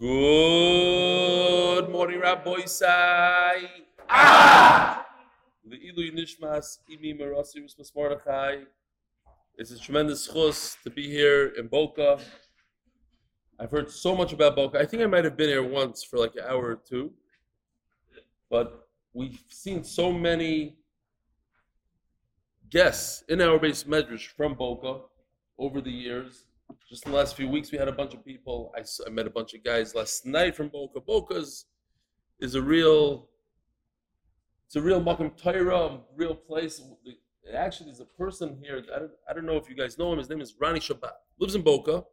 Good morning, Rabbi Sai. Ah! The Ilu Nishmas Imi Merasi Rismas Mordechai. It's a tremendous chus to be here in Boca. I've heard so much about Boca. I think I might have been here once for like an hour or two. But we've seen so many guests in our base medrash from Boca over the years. Just in the last few weeks, we had a bunch of people. I, I met a bunch of guys last night from Boca. Boca's is a real, it's a real Makom Torah, real place. Actually, there's a person here. I don't, I don't know if you guys know him. His name is Rani Shabbat. Lives in Boca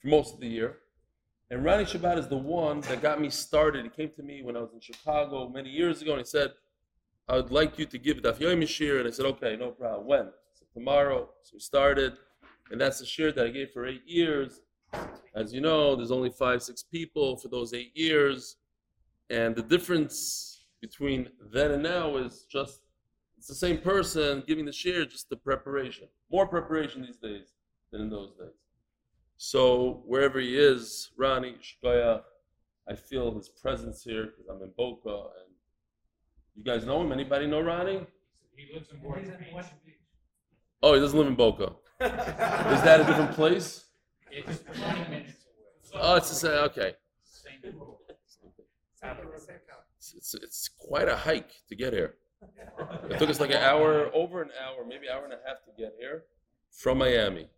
for most of the year. And Rani Shabbat is the one that got me started. He came to me when I was in Chicago many years ago, and he said, "I would like you to give Daf Yomi Shir." And I said, "Okay, no problem. When?" So tomorrow. So we started. And that's the share that I gave for eight years. As you know, there's only five, six people for those eight years. And the difference between then and now is just it's the same person giving the share, just the preparation. More preparation these days than in those days. So wherever he is, Rani, Shkoya, I feel his presence here because I'm in Boca and you guys know him? Anybody know Ronnie? He lives in Boynton Beach. Oh, he doesn't live in Boca. Is that a different place? It's 20 minutes away. Oh, it's the same. Okay. Same. It's, it's, it's quite a hike to get here. It took us like an hour, over an hour, maybe hour and a half to get here from Miami.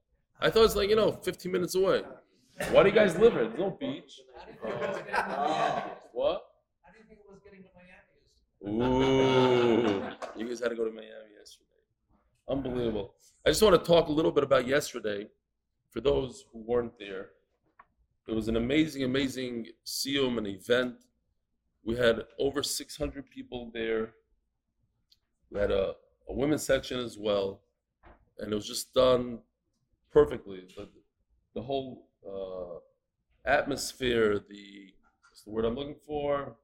I thought it's like, you know, 15 minutes away. Why do you guys live here? There's no beach. What? I didn't think it was getting to Miami. Ooh. You guys had to go to Miami yesterday. Unbelievable. I just want to talk a little bit about yesterday for those who weren't there. It was an amazing, amazing Sium, an event. We had over 600 people there. We had a, a women's section as well. And it was just done perfectly. The, the whole uh, atmosphere, the, what's the word I'm looking for?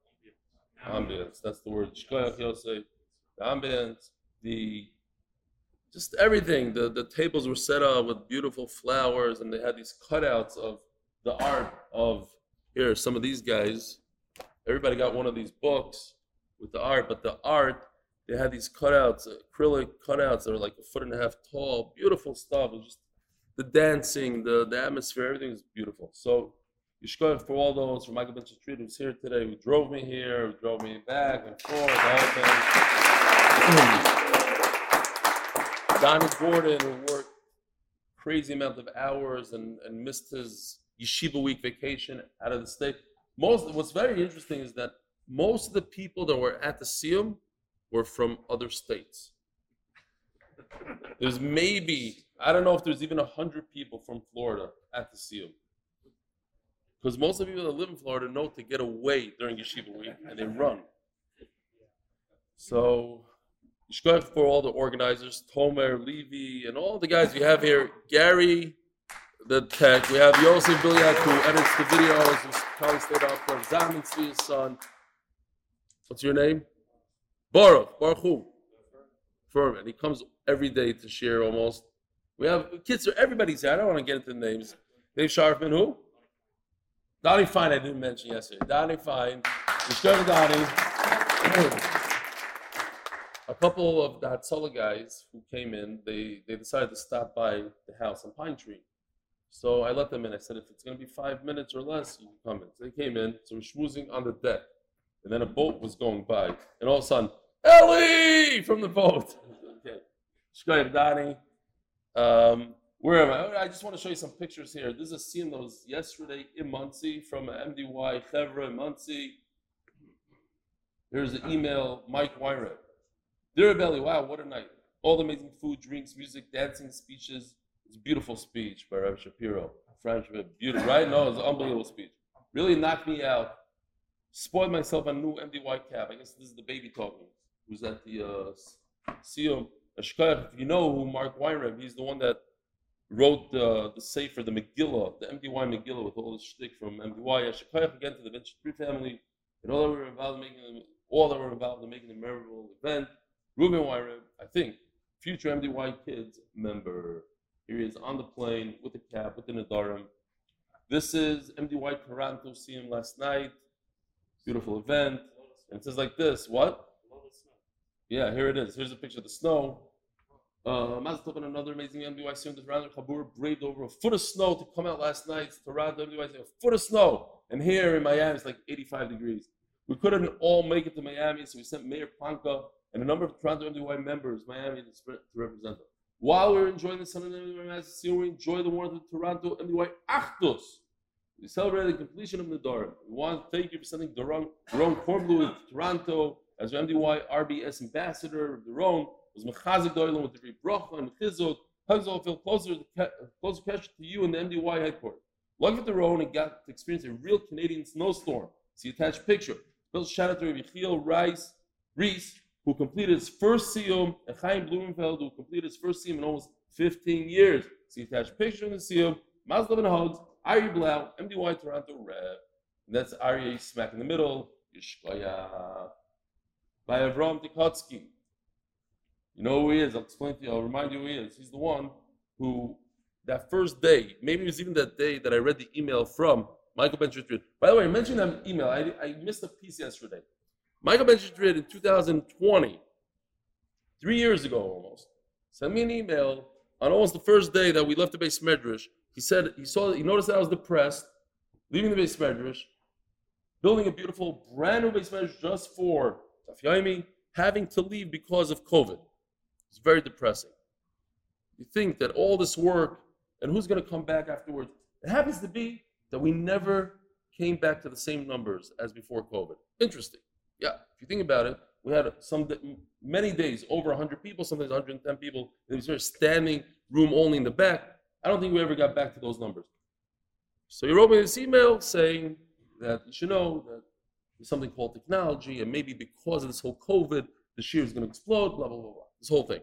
Ambience. That's the word. The ambience, the just everything. The the tables were set up with beautiful flowers, and they had these cutouts of the art of here. Some of these guys, everybody got one of these books with the art, but the art they had these cutouts, acrylic cutouts that were like a foot and a half tall. Beautiful stuff. Just the dancing, the the atmosphere, everything was beautiful. So. Yishkoyach for all those from Michael Ben Street who's here today, who drove me here, who drove me back and forth, the whole thing. Donnie Gordon, worked crazy amount of hours and, and missed his yeshiva week vacation out of the state. Most what's very interesting is that most of the people that were at the Siyum were from other states. There's maybe I don't know if there's even hundred people from Florida at the Siyum. Because most of the people that live in Florida know to get away during yeshiva week and they run. So, Yishkoyach for all the organizers, Tomer, Levy, and all the guys we have here. Gary, the tech. We have Yosef Bilyak, who edits the videos, who's Kali State Opera, Zaman Tzvi's son. What's your name? Baruch. Baruch who? Furman. He comes every day to share almost. We have kids, everybody's here. I don't want to get into the names. Dave Sharfman, who? Donnie Fine, I didn't mention yesterday. Donnie Fine. Let's go Donnie. A couple of the Hatzalah guys who came in, they, they decided to stop by the house on Pine Tree. So I let them in. I said, if it's going to be five minutes or less, you can come in. So they came in. So we're schmoozing on the deck. And then a boat was going by. And all of a sudden, Ellie from the boat. okay. Shkoyach Donnie. Um, where am I? I just want to show you some pictures here. This is a scene that was yesterday in Muncie from MDY Chevra in Muncie. There's an email, Mike Wyred. Dear wow, what a night. All the amazing food, drinks, music, dancing, speeches. It's a beautiful speech by Rabbi Shapiro. French, beautiful, right? No, it's an unbelievable speech. Really knocked me out. Spoiled myself a new MDY cap. I guess this is the baby talking, who's at the uh, Siyum. If you know who Mark Weinreb, he's the one that wrote the the Sefer, the Megillah, the MDY Megillah with all the shtick from MDY. Ashikayach again to the Venture Tree family, and all that were involved in making all that were involved in making a memorable event. Ruben Wyre, I think, future MDY kids member. Here he is on the plane with the cap, with the Nadarim. This is MDY Toronto. See him last night. Beautiful event. And it says like this. What? Yeah, here it is. Here's a picture of the snow. Uh, Mazel and another amazing MDY Siyum Toronto. Chabur braved over a foot of snow to come out last night. Toronto MDY a foot of snow. And here in Miami, it's like 85 degrees. We couldn't all make it to Miami, so we sent Mayor Planka and a number of Toronto MDY members, Miami, to, represent them. While we're enjoying the Sun of MDY Mass, we enjoy the warmth of Toronto MDY Achdus. We celebrated the completion of the Dora. We want to thank you for sending Daron Kornblue to Toronto as your MDY RBS ambassador. The Daron was Mechazik Doilam with the great bracha and chizuk. Hugs all feel closer, to, closer to you in the MDY headquarters. Lucky for Daron and got to experience a real Canadian snowstorm. See attached picture. Bill shout out to Rabbi Rice, Reese, who completed his first Siyum, and Chaim Blumenfeld, who completed his first Siyum in almost 15 years. See attached picture in the Siyum. Mazel and hugs. Ari Blau, MDY Toronto Rev. And that's Ari smack in the middle. Yishkoya. By Avram Tikotsky. You know who he is. I'll explain to you. I'll remind you who he is. He's the one who, that first day, maybe it was even that day that I read the email from Michael Ben By the way, I mentioned that email. I, I missed a piece yesterday. Michael Ben in 2020, three years ago almost, sent me an email on almost the first day that we left the base medrash. He said he saw he noticed that I was depressed, leaving the base medrash, building a beautiful brand new base medrash just for Daf Yomi, having to leave because of COVID. It's very depressing. You think that all this work and who's going to come back afterwards? It happens to be that we never came back to the same numbers as before COVID. Interesting. Yeah, if you think about it, we had some many days over 100 people, sometimes 110 people in a standing room only in the back. I don't think we ever got back to those numbers. So he wrote me this email saying that you should know that there's something called technology, and maybe because of this whole COVID, the shear is going to explode, blah, blah, blah, blah. This whole thing.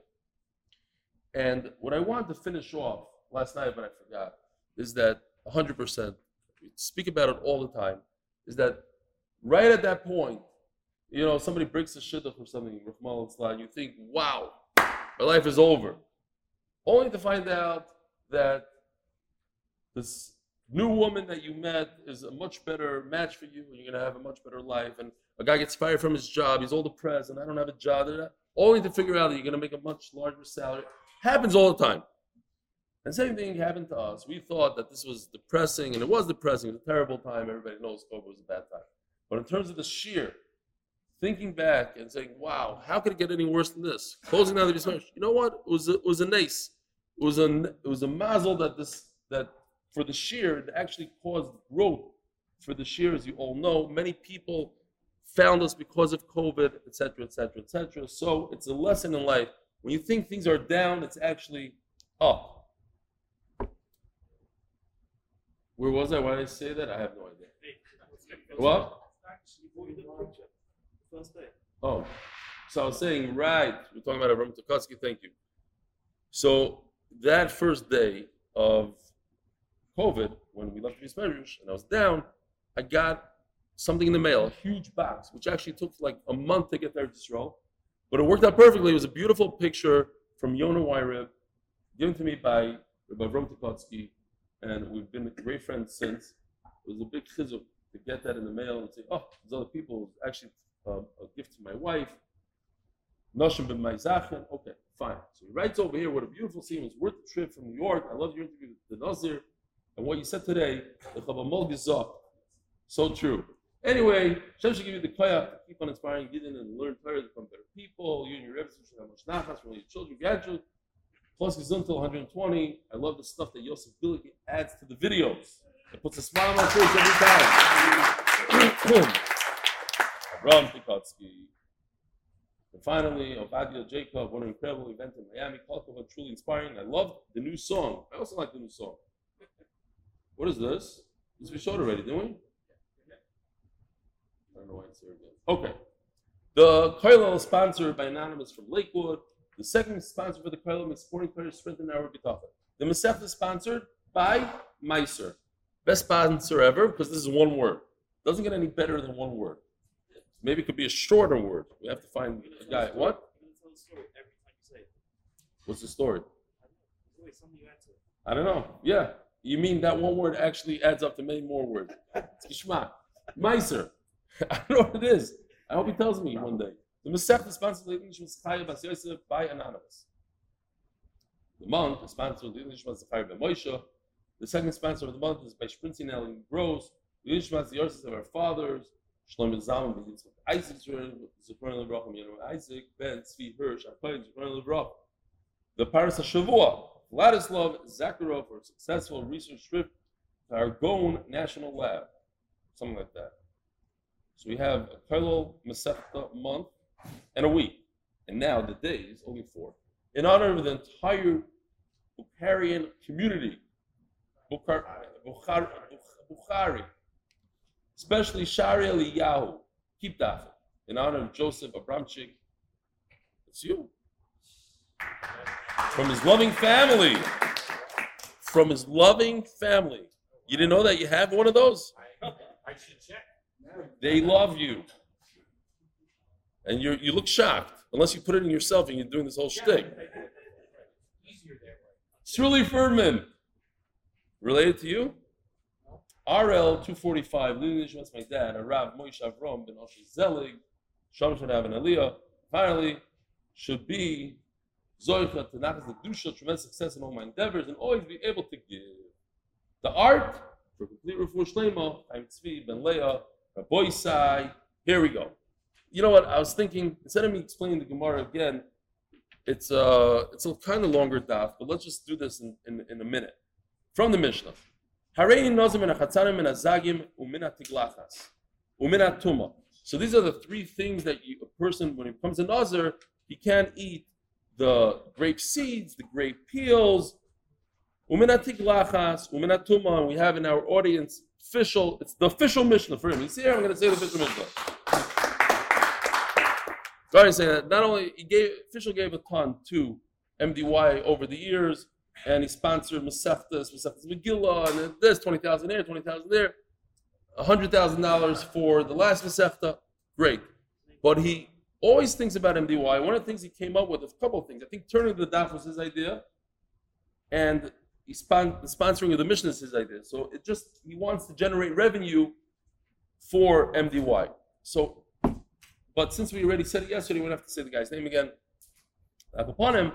And what I wanted to finish off last night, but I forgot, is that 100%, we speak about it all the time, is that right at that point, you know, somebody breaks a shidduch or something, and you think, wow, my life is over. Only to find out that this new woman that you met is a much better match for you, and you're going to have a much better life. And a guy gets fired from his job, he's all depressed, and I don't have a job. Only to figure out that you're going to make a much larger salary. Happens all the time. And same thing happened to us. We thought that this was depressing, and it was depressing. It was a terrible time. Everybody knows COVID was a bad time. But in terms of the shear, thinking back and saying, "Wow, how could it get any worse than this?" Closing down the research. You know what? It was a, it was a nice. It was a it was a mazel that this that for the shear it actually caused growth for the shear, as you all know. Many people found us because of COVID, etc., etc., etc. So it's a lesson in life. When you think things are down, it's actually up. Where was I? Why did I say that? I have no idea. What? Oh, so I was saying, right, we're talking about Avram Tokotsky, thank you. So that first day of COVID, when we left measures and I was down, I got something in the mail, a huge box, which actually took like a month to get there to Israel. But it worked out perfectly. It was a beautiful picture from Yonah Wyrib, given to me by Rabbi Avram and we've been great friends since. It was a big chizuk to get that in the mail and say, oh, there's other people. Actually, um, a gift to my wife. Noshim ben Maizachen. Okay, fine. So he writes over here what a beautiful scene. It's worth the trip from New York. I love your interview with the Nazir. And what you said today, the Chavamol Gezok. So true. Anyway, Hashem should give you the koyach to keep on inspiring Gideon and learn Torah to become better people. You and your Rebbe should have much nachas from your children, grandchildren. Plus Gazuntal 120. I love the stuff that Yosef Billick adds to the videos. It puts a smile on my face every time. Ron Pikotsky. And finally, Ovadia Jacob, what an incredible event in Miami. Kolkova, truly inspiring. I love the new song. I also like the new song. What is this? This we showed already, didn't we? I don't know why it's here again. Okay. The Koilel is sponsored by Anonymous from Lakewood. The second sponsor for the Koilel is supporting players strengthen our bitachon. The Masech is sponsored by Meiser. Best sponsor ever because this is one word. Doesn't get any better than one word. Maybe it could be a shorter word. We have to find a guy. What? What's the story? I don't know. Yeah. You mean that one word actually adds up to many more words? It's Gishma. Meiser. I don't know what it is. I hope he tells me one day. The Masech is sponsored by English Chaya Bas Yosef by Anonymous. The month is sponsored by English Chaya by Moshe. The second sponsor of the month is by Sprinting Ellen Gross. The English the Yosef of our fathers. Shlomo Zalman ben Yitzchak Isaac Zechron Levrachim Yenu Isaac Ben Tzvi Hirsch Akoyin Zechron Levrachim. The Paris Shavua Vladislav Zakharov for a successful research trip to Argonne National Lab, something like that. So we have a Kailul Masechta month and a week, and now the days only four, in honor of the entire Bukharian community, Bukhari, Bukhari especially Shari Eliyahu, keep that in honor of Joseph Abramchik. It's you. From his loving family. From his loving family. You didn't know that you have one of those? I should check. They love you. And you you look shocked, unless you put it in yourself and you're doing this whole shtick. Easier that way. Shirley Ferdman. Related to you? RL 245, Lili Nishmas, my dad, Arav Moshe Avrom, Ben Oshi Zelig, Shalom Shadav and Aliyah, finally, should be Zoicha Tanachas the Dusha, tremendous success in all my endeavors, and always be able to give. The art for complete refuah shlema, I'm Tzvi Ben Leah, Rabbi Sai. Here we go. You know what? I was thinking instead of me explaining the Gemara again, it's uh it's a kind of longer daf, but let's just do this in, in, in a minute. From the Mishnah. So these are the three things that you, a person, when he becomes a nazir, he can't eat the grape seeds, the grape peels, umin atiglachas umin atuma. And we have in our audience official. It's the official Mishnah for him. You see here, I'm going to say the official Mishnah. Sorry, to say that not only he gave official gave a ton to MDY over the years, and he sponsored Masechtas, Masechtas Megillah, and this twenty thousand there, twenty thousand there, hundred thousand dollars for the last Masechta. Great, but he always thinks about MDY. One of the things he came up with, a couple of things. I think turning the daf was his idea, and he spon- the sponsoring of the mission is his idea. So it just he wants to generate revenue for MDY. So but since we already said it yesterday, we don't have to say the guy's name again. Upon him,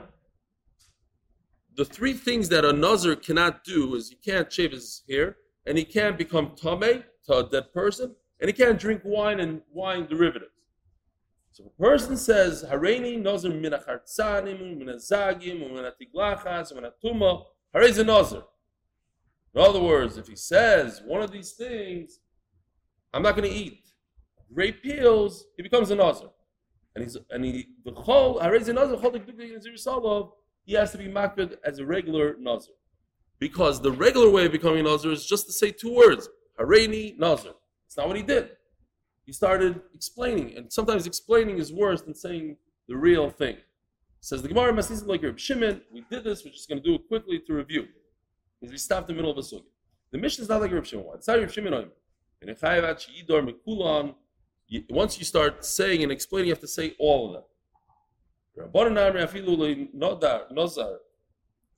the three things that a nazir cannot do is he can't shave his hair, and he can't become tame to a dead person, and he can't drink wine and wine derivatives. So a person says, Hareini nazir min achartzanim, min azagim, min atiglachas, a nazir. In other words, if he says one of these things, I'm not going to eat grape peels, he becomes a nazir. And he's and he the chol harez a nazir he has to be makbid as a regular nazir. Because the regular way of becoming a nazir is just to say two words, hareini nazir. It's not what he did. He started explaining, and sometimes explaining is worse than saying the real thing. Says the Gemara Masisim like Reb Shimon, we did this, we're just going to do it quickly to review. Because we stopped in the middle of a sugi. The mission is not like Reb Shimon. It's not Reb Shimon. Once you start saying and explaining, you have to say all of them.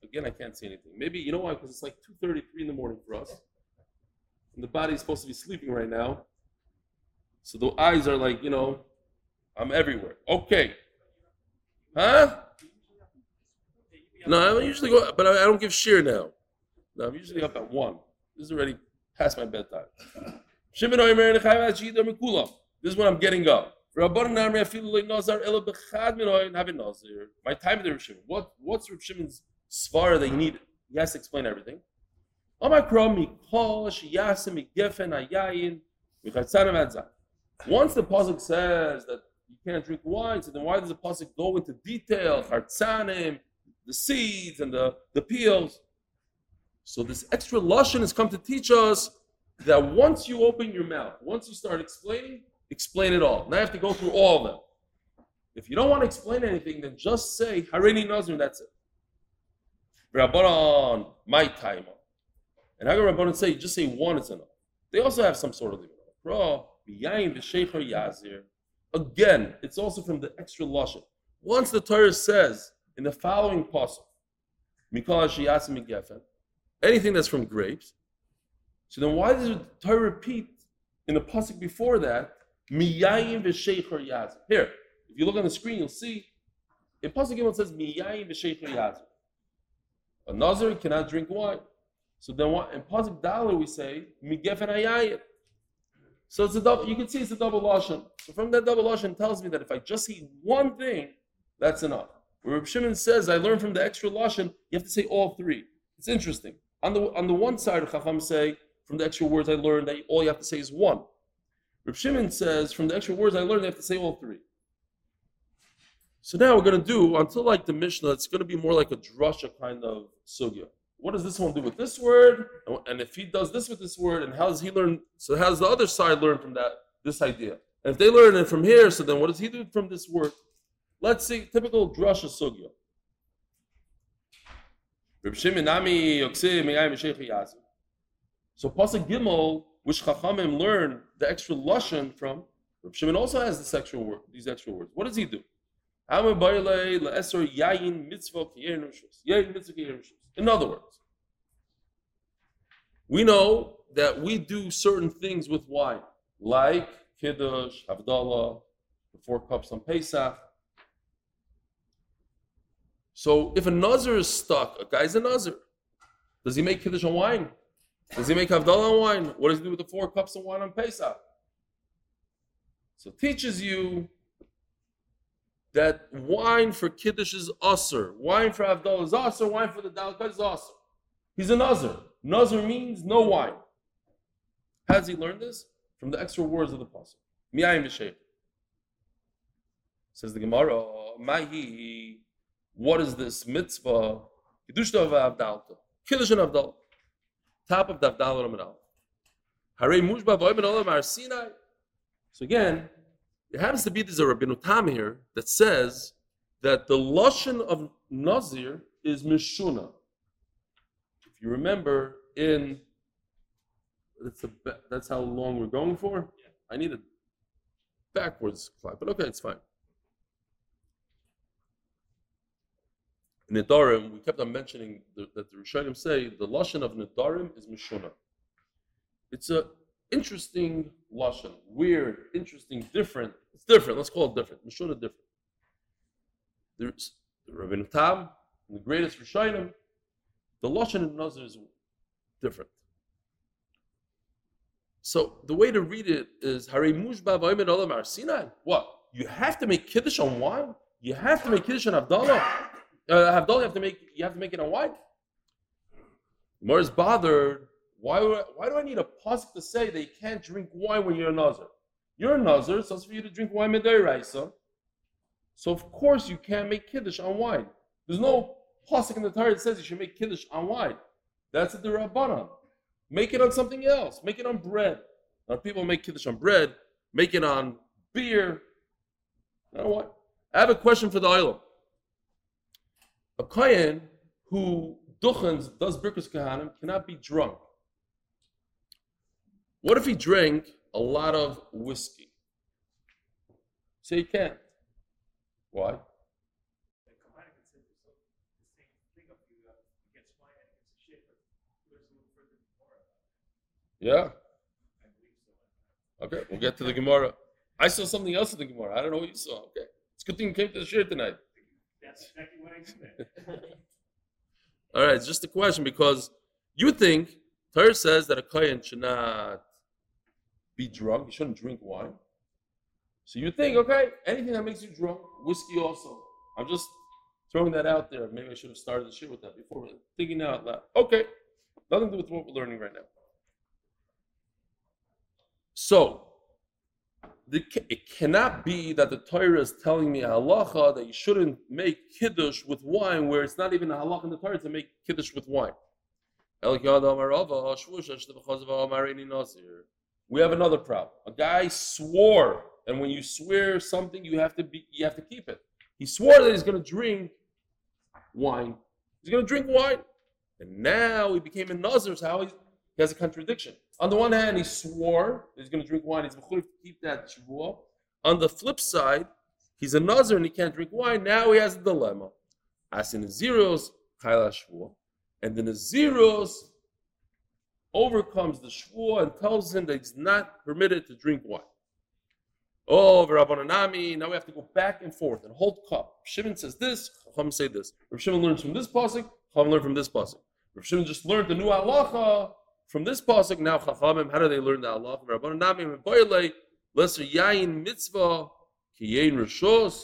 Again, I can't see anything. Maybe, you know why? Because it's like 2.33 in the morning for us. And the body is supposed to be sleeping right now. So the eyes are like, you know, I'm everywhere. Okay. Huh? No, I don't usually go, but I, don't give shear now. No, I'm usually up at 1. This is already past my bedtime. This is when I'm getting up. My time with Rav What what's Rav Shimon's svara that you need? He has to explain everything. Once the pasuk says that you can't drink wine, so then why does the pasuk go into detail? Chartzanim, the seeds and the, the peels. So this extra lashon has come to teach us that once you open your mouth, once you start explaining, explain it all. Now I have to go through all of them. If you don't want to explain anything, then just say Harini Nazir, that's it. Rabbanon, my time. And how can Rabbanon say just say one is enough? They also have some sort of limit. Again, it's also from the extra lashon. Once the Torah says in the following pasuk, anything that's from grapes. So then why does the Torah repeat in the pasuk before that, miyayim v'sheicher yazir? Here, if you look on the screen, you'll see in pasuk it says miyayim v'sheicher yazir. A nazir cannot drink wine. So then what? In pasuk dalar we say migefen hayayim. So it's a double. You can see it's a double lashon. So from that double lashon tells me that if I just eat one thing, that's enough. Where Reb Shimon says, I learned from the extra lashon, you have to say all three. It's interesting. On the on the one side, Chacham say from the extra words I learned that all you have to say is one. Reb Shimon says from the extra words I learned, you have to say all three. So now we're going to do until like the Mishnah, it's going to be more like a drasha kind of sugya. What does this one do with this word? And if he does this with this word, and how does he learn? So how does the other side learn from that this idea? And if they learn it from here, so then what does he do from this word? Let's see, typical drasha sugya. So pasuk gimel, which chachamim learn the extra lashon from, Reb Shimon also has this extra word, these extra words. What does he do? In other words, we know that we do certain things with wine, like Kiddush, Havdalah, the four cups on Pesach. So if a Nazir is stuck, a guy's a Nazir. Does he make Kiddush on wine? Does he make Havdalah on wine? What does he do with the four cups of wine on Pesach? So teaches you that wine for Kiddush is usr, wine for Havdalah is usr, wine for the Dalakot is usr. He's a Nazir. Nazir means no wine. How does he learn this? From the extra words of the Pasuk. Miyayim v'sheich. Says the Gemara, Mahi, what is this mitzvah? Kiddush of Havdalah. Kiddush and Havdalah. Top of the Havdalah Ramanal. Hare mushba v'oim olam ar Sinai. So again, it happens to be there's a Rabbeinu Tam here that says that the lashon of Nazir is Mishuna. If you remember, in that's, a, that's how long we're going for. I need a backwards clock, but okay, it's fine. Nidarim, we kept on mentioning the, that the Rishonim say the lashon of Nidarim is Mishuna. It's a interesting lashon, weird, interesting, different. It's different. Let's call it different. Mishuna different. There's the Rabbeinu Tam, the greatest Rishonim. The lashon in Nazir is different. So the way to read it is Hare Mushba Sinai. What? You have to make kiddush on wine. You have to make kiddush on Havdalah. Uh, Havdalah, you have to make you have to make it on wine. More is bothered why, why do I need a pasuk to say you can't drink wine when you're a nazar? You're a nazar, so it's for you to drink wine midiraisa. So of course you can't make kiddush on wine. There's no pasuk in the Torah that says you should make kiddush on wine. That's the rabbanon. Make it on something else. Make it on bread. Now people make kiddush on bread. Make it on beer. You know what? I have a question for the island. A kohen who duchens does birkus kahanim cannot be drunk. What if he drank a lot of whiskey? So he can't. Why? Yeah. Okay, we'll get to the Gemara. I saw something else in the Gemara. I don't know what you saw. Okay. It's a good thing you came to the shir tonight. That's exactly what I said. All right, it's just a question because you think Torah says that a kohen should not be drunk. He shouldn't drink wine. So you think, okay, anything that makes you drunk, whiskey also. I'm just throwing that out there. Maybe I should have started the shit with that before. Thinking out loud. Okay, nothing to do with what we're learning right now. So, it cannot be that the Torah is telling me halacha that you shouldn't make kiddush with wine, where it's not even a halacha in the Torah to make kiddush with wine we have another problem. A guy swore, and when you swear something, you have to be you have to keep it. He swore that he's going to drink wine. He's going to drink wine, and now he became a nazir. So how he has a contradiction. On the one hand, he swore he's going to drink wine. He's to keep that shvuah. On the flip side, he's a nazir and he can't drink wine. Now he has a dilemma. As in the zeros, chayla shvuah. And the Nazirus overcomes the Shvuah and tells him that he's not permitted to drink wine. Oh, Rabbananami, now we have to go back and forth and hold cup. Shimon says this, Chacham say this. Rav Shimon learns from this pasuk, Chacham learned from this pasuk. Rav Shimon just learned the new halacha from this pasuk. Now Chachamim, how do they learn the halacha? Rabbananami, Boyle, lesser yain mitzvah, kiyain.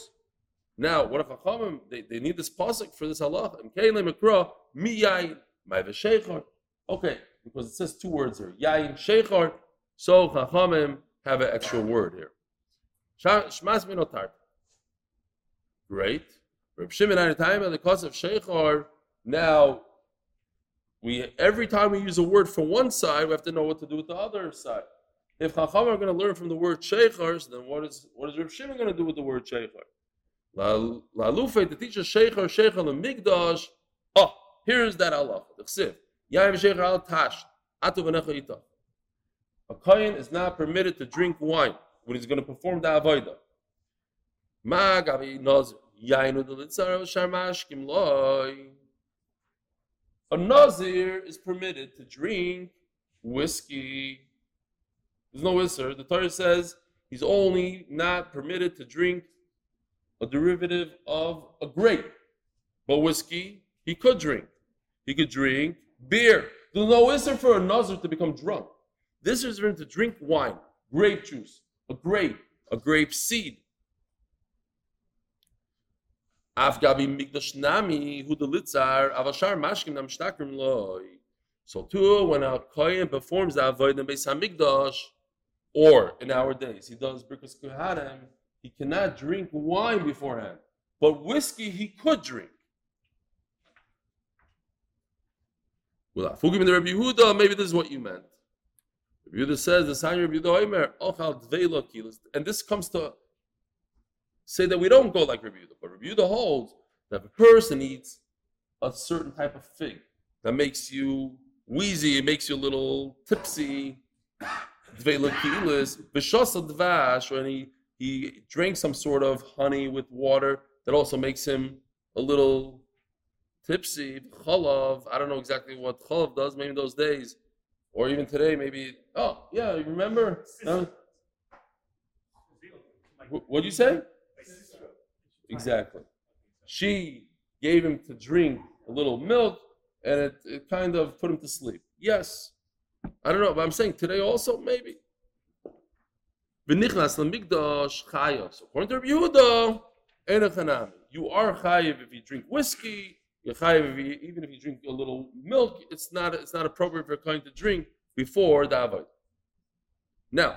Now, what if Chachamim, they, they need this pasuk for this halacha. And Kayle Mikra, mi yain, ma've Okay, because it says two words here, yain sheichar. So Chachamim have an extra word here. Shmas minotar. Great. Reb Shimon at the time of the cause of sheichar. Now, we every time we use a word for one side, we have to know what to do with the other side. If Chacham are going to learn from the word sheichar, then what is what is Reb Shimon going to do with the word sheichar? La lufe, the teacher sheichar sheichar the migdash. Oh, here's that Allah. The chsiv. Yaim sheichar al tash. Atu itach. A kohen is not permitted to drink wine when he's going to perform the avodah. Ma gabi nazir. Yainu loy. A nazir is permitted to drink whiskey. There's no isser. The Torah says he's only not permitted to drink a derivative of a grape. But whiskey, he could drink. He could drink beer. There's no isser for a nazir to become drunk. This is for him to drink wine, grape juice, a grape, a grape seed. Afgabi migdash nami hu the avashar mashkim nam shtakrim loy. So too, when a kohen performs the avodah in Beis Hamikdash, or in our days he does birkas kohanim, he cannot drink wine beforehand, but whiskey he could drink. Well, Fugim the Rabbi Yehuda, maybe this is what you meant. Rabbi Yehuda says the sign Rabbi Yehuda Omer, and this comes to say that we don't go like Rabbi Yehuda, but Rabbi Yehuda holds that if a person eats a certain type of fig that makes you wheezy, it makes you a little tipsy, Dveilo Kilos, B'shasa Dvash, or he he drinks some sort of honey with water that also makes him a little tipsy. Chalav, I don't know exactly what chalav does, maybe those days, or even today, maybe. Oh, yeah, you remember? No? What did you say? Exactly. She gave him to drink a little milk, and it, it kind of put him to sleep. Yes. I don't know, but I'm saying today also, maybe. V'nichnas chayos. According to Rabbi Yehuda, enochanami. You are chayiv if you drink whiskey. You're chayiv if you, even if you drink a little milk. It's not it's not appropriate for a kohen to drink before the avodah. Now,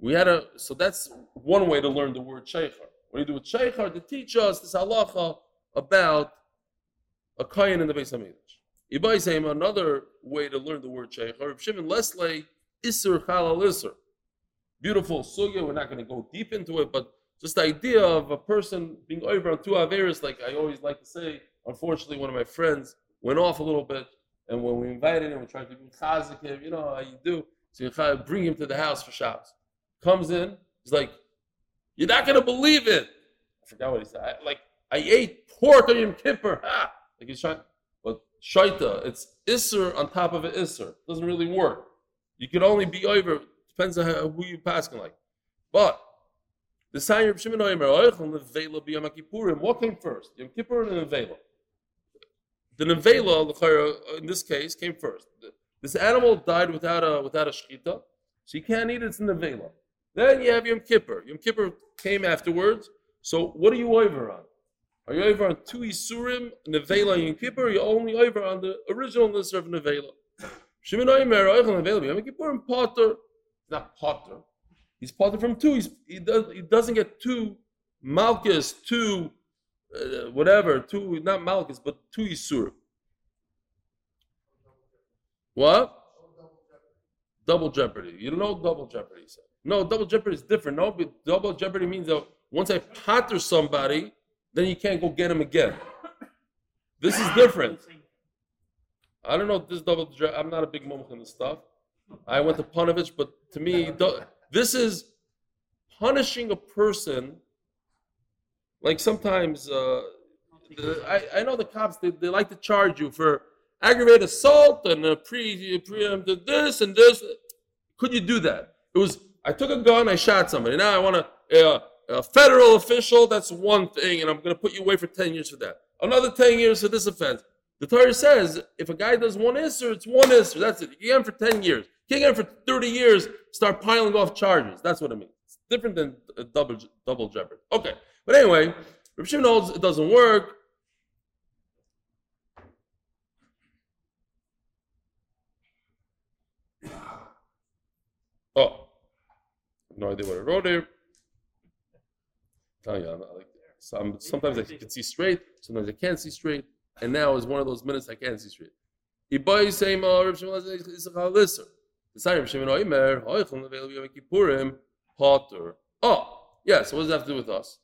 we had a so that's one way to learn the word sheikhar. What do you do with sheikhar? To teach us this halacha about a kohen in the Beis Hamikdash. Ibai saying another way to learn the word sheikhar. Shimon Leslie Isser Chalal Isser. Beautiful sugya. We're not going to go deep into it, but just the idea of a person being over on two averis, like I always like to say. Unfortunately, one of my friends went off a little bit, and when we invited him, we tried to be chazik him. You know how you do. So you bring him to the house for Shabbos. Comes in, he's like, "You're not to believe it." I forgot what he said. I, like I ate pork on Yom Kippur. Like he's trying, but shaita, it's isser on top of an isser. Doesn't really work. You can only be over. Depends on how, who you're passing like. But the sign of Shimon Oimer, Nevela B'Yom Kippurim. What came first, Yom Kippur or the Nevela? The Nevela, in this case, came first. This animal died without a without a shechita, so you can't eat it. It's Nevela. Then you have Yom Kippur. Yom Kippur came afterwards. So what are you over on? Are you over on two Isurim, Nevela, Yom Kippur? Are you only over on the original list of Nevela? Shimon Oimer, Oichel Nevela, Yom Kippur, and Potter. Not Potter. He's Potter from two. He's, he, does, he doesn't get two Malchus, two uh, whatever, two, not Malchus, but two Isur. What? Double jeopardy. You know double jeopardy. No, double jeopardy is different. No, but double jeopardy means that once I potter somebody, then you can't go get him again. This is different. I don't know this double. I'm not a big mumch in this stuff. I went to Panovich, but to me, this is punishing a person. Like sometimes, uh, the- I, I know the cops, they, they like to charge you for aggravated assault and uh, pre, preempted this and this. Could you do that? It was, I took a gun, I shot somebody. Now I want to, uh, a federal official, that's one thing, and I'm going to put you away for 10 years for that. Another 10 years for this offense. The Torah says if a guy does one isser, it's one isser. That's it. You get him for 10 years. You get him for 30 years, start piling off charges. That's what it means. It's different than a double, double jeopardy. Okay. But anyway, Rav holds it doesn't work. Oh, no idea what I wrote here. Not like some, sometimes I can see straight, sometimes I can't see straight, and now is one of those minutes I can't see straight. Chalisser. Uh, the sign. Oh, yeah. So what does that have to do with us?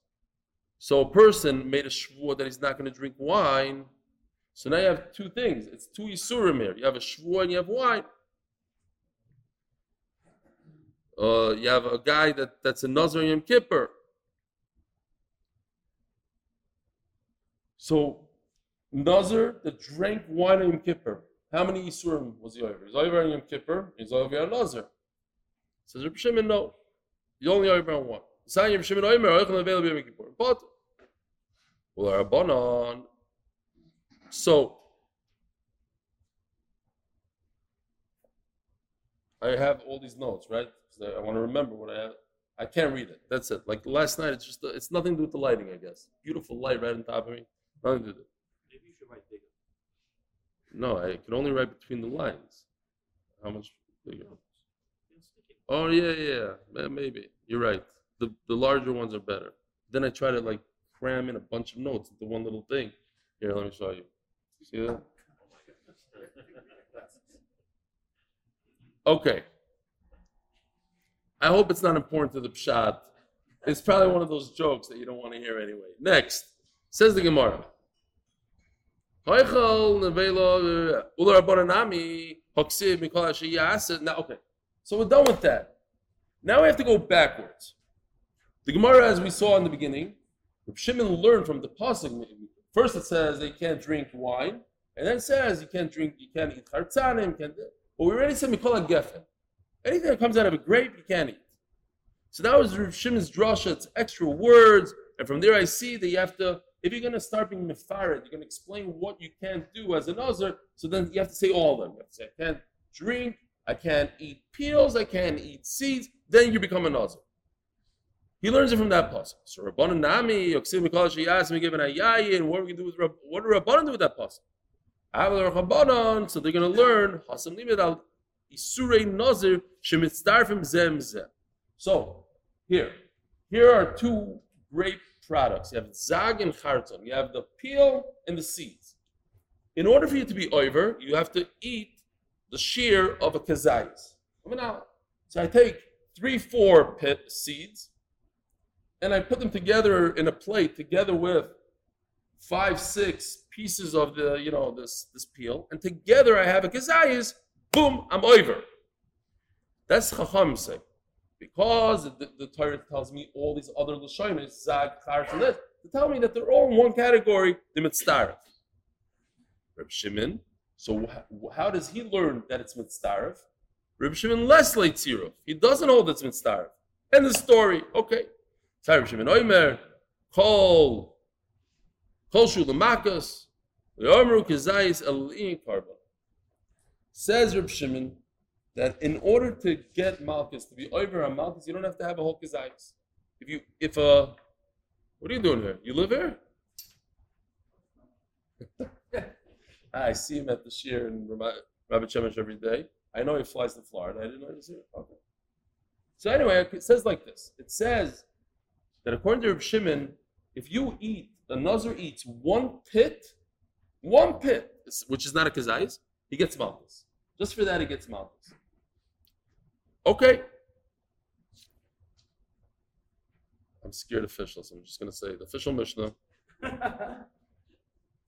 So a person made a shvur that he's not going to drink wine. So now you have two things. It's two yisurim here. You have a shvur and you have wine. Uh, you have a guy that, that's a Nazar Yom Kippur. So Nazar that drank wine on Yom Kippur. How many yisurim was he over? He's over on Yom Kippur. He's over on Nazar. Says Reb Shimon, no. You only over on one. Saying Reb Shimon Omer, Oichel Nevel Yom Kippur. But well, Rabbanon. So I have all these notes, right? 'Cause I, I want to remember what I have. I can't read it. That's it. Like last night, it's just it's nothing to do with the lighting, I guess. Beautiful light right on top of me. Nothing to do. Maybe you should write bigger. No, I can only write between the lines. How much bigger? Then stick it. Oh yeah, yeah, yeah. Maybe you're right. The the larger ones are better. Then I try to like cram in a bunch of notes into one little thing. Here, let me show you. See that? Okay. I hope it's not important to the pshat. It's probably one of those jokes that you don't want to hear anyway. Next, says the Gemara. Now, okay, so we're done with that. Now we have to go backwards. The Gemara, as we saw in the beginning, Shimon learned from the pasuk. First, it says they can't drink wine, and then it says you can't drink, you can't eat chartzanim. But we already said mikol geffen. Anything that comes out of a grape, you can't eat. So that was Reb Shimon's drasha. It's extra words, and from there I see that you have to. If you're going to start being mefared, you're going to explain what you can't do as an other. So then you have to say all of them. You have to say, I can't drink, I can't eat peels, I can't eat seeds. Then you become an other. He learns it from that pasuk. So Rabbanan Nami, Yoksim Mikol Shiyas, we give an ayayin. What are we going to do with Rab- what do Rabbanan do with that pasuk? So they're going to learn Hasam Limit Isurei Nazir Shemitzdarfim. So here, here are two grape products. You have zag and. You have the peel and the seeds. In order for you to be over, you have to eat the shear of a kazayas. So I take three, four pit seeds, and I put them together in a plate, together with five, six pieces of the, you know, this this peel, and together I have a kazayas. Boom, I'm over. That's chacham say because the, the Torah tells me all these other lashonis, zag, charetz, and this, to tell me that they're all in one category, the mitzdarif. Reb Shimon. So wh- how does he learn that it's mitzdarif? Reb Shimon less leitziruf. He doesn't hold it's mitzdarif. End the story. Okay. Sorry, Reb Shimon Oimer. Kol. Kol shu lemakas. Leomru kazayis elin karba. Says Reb Shimon, that in order to get Malchus to be over on Malchus, you don't have to have a whole kazayis. If you, if uh, what are you doing here? You live here? I see him at the shear in Rabbi Shemesh every day. I know he flies to Florida. I didn't know he was here. Okay. So anyway, it says like this. It says that according to Reb Shimon, if you eat, the Nazar eats one pit, one pit, which is not a kazayis, he gets Malchus. Just for that, it gets Malchus. Okay. I'm scared officials. I'm just going to say the official Mishnah.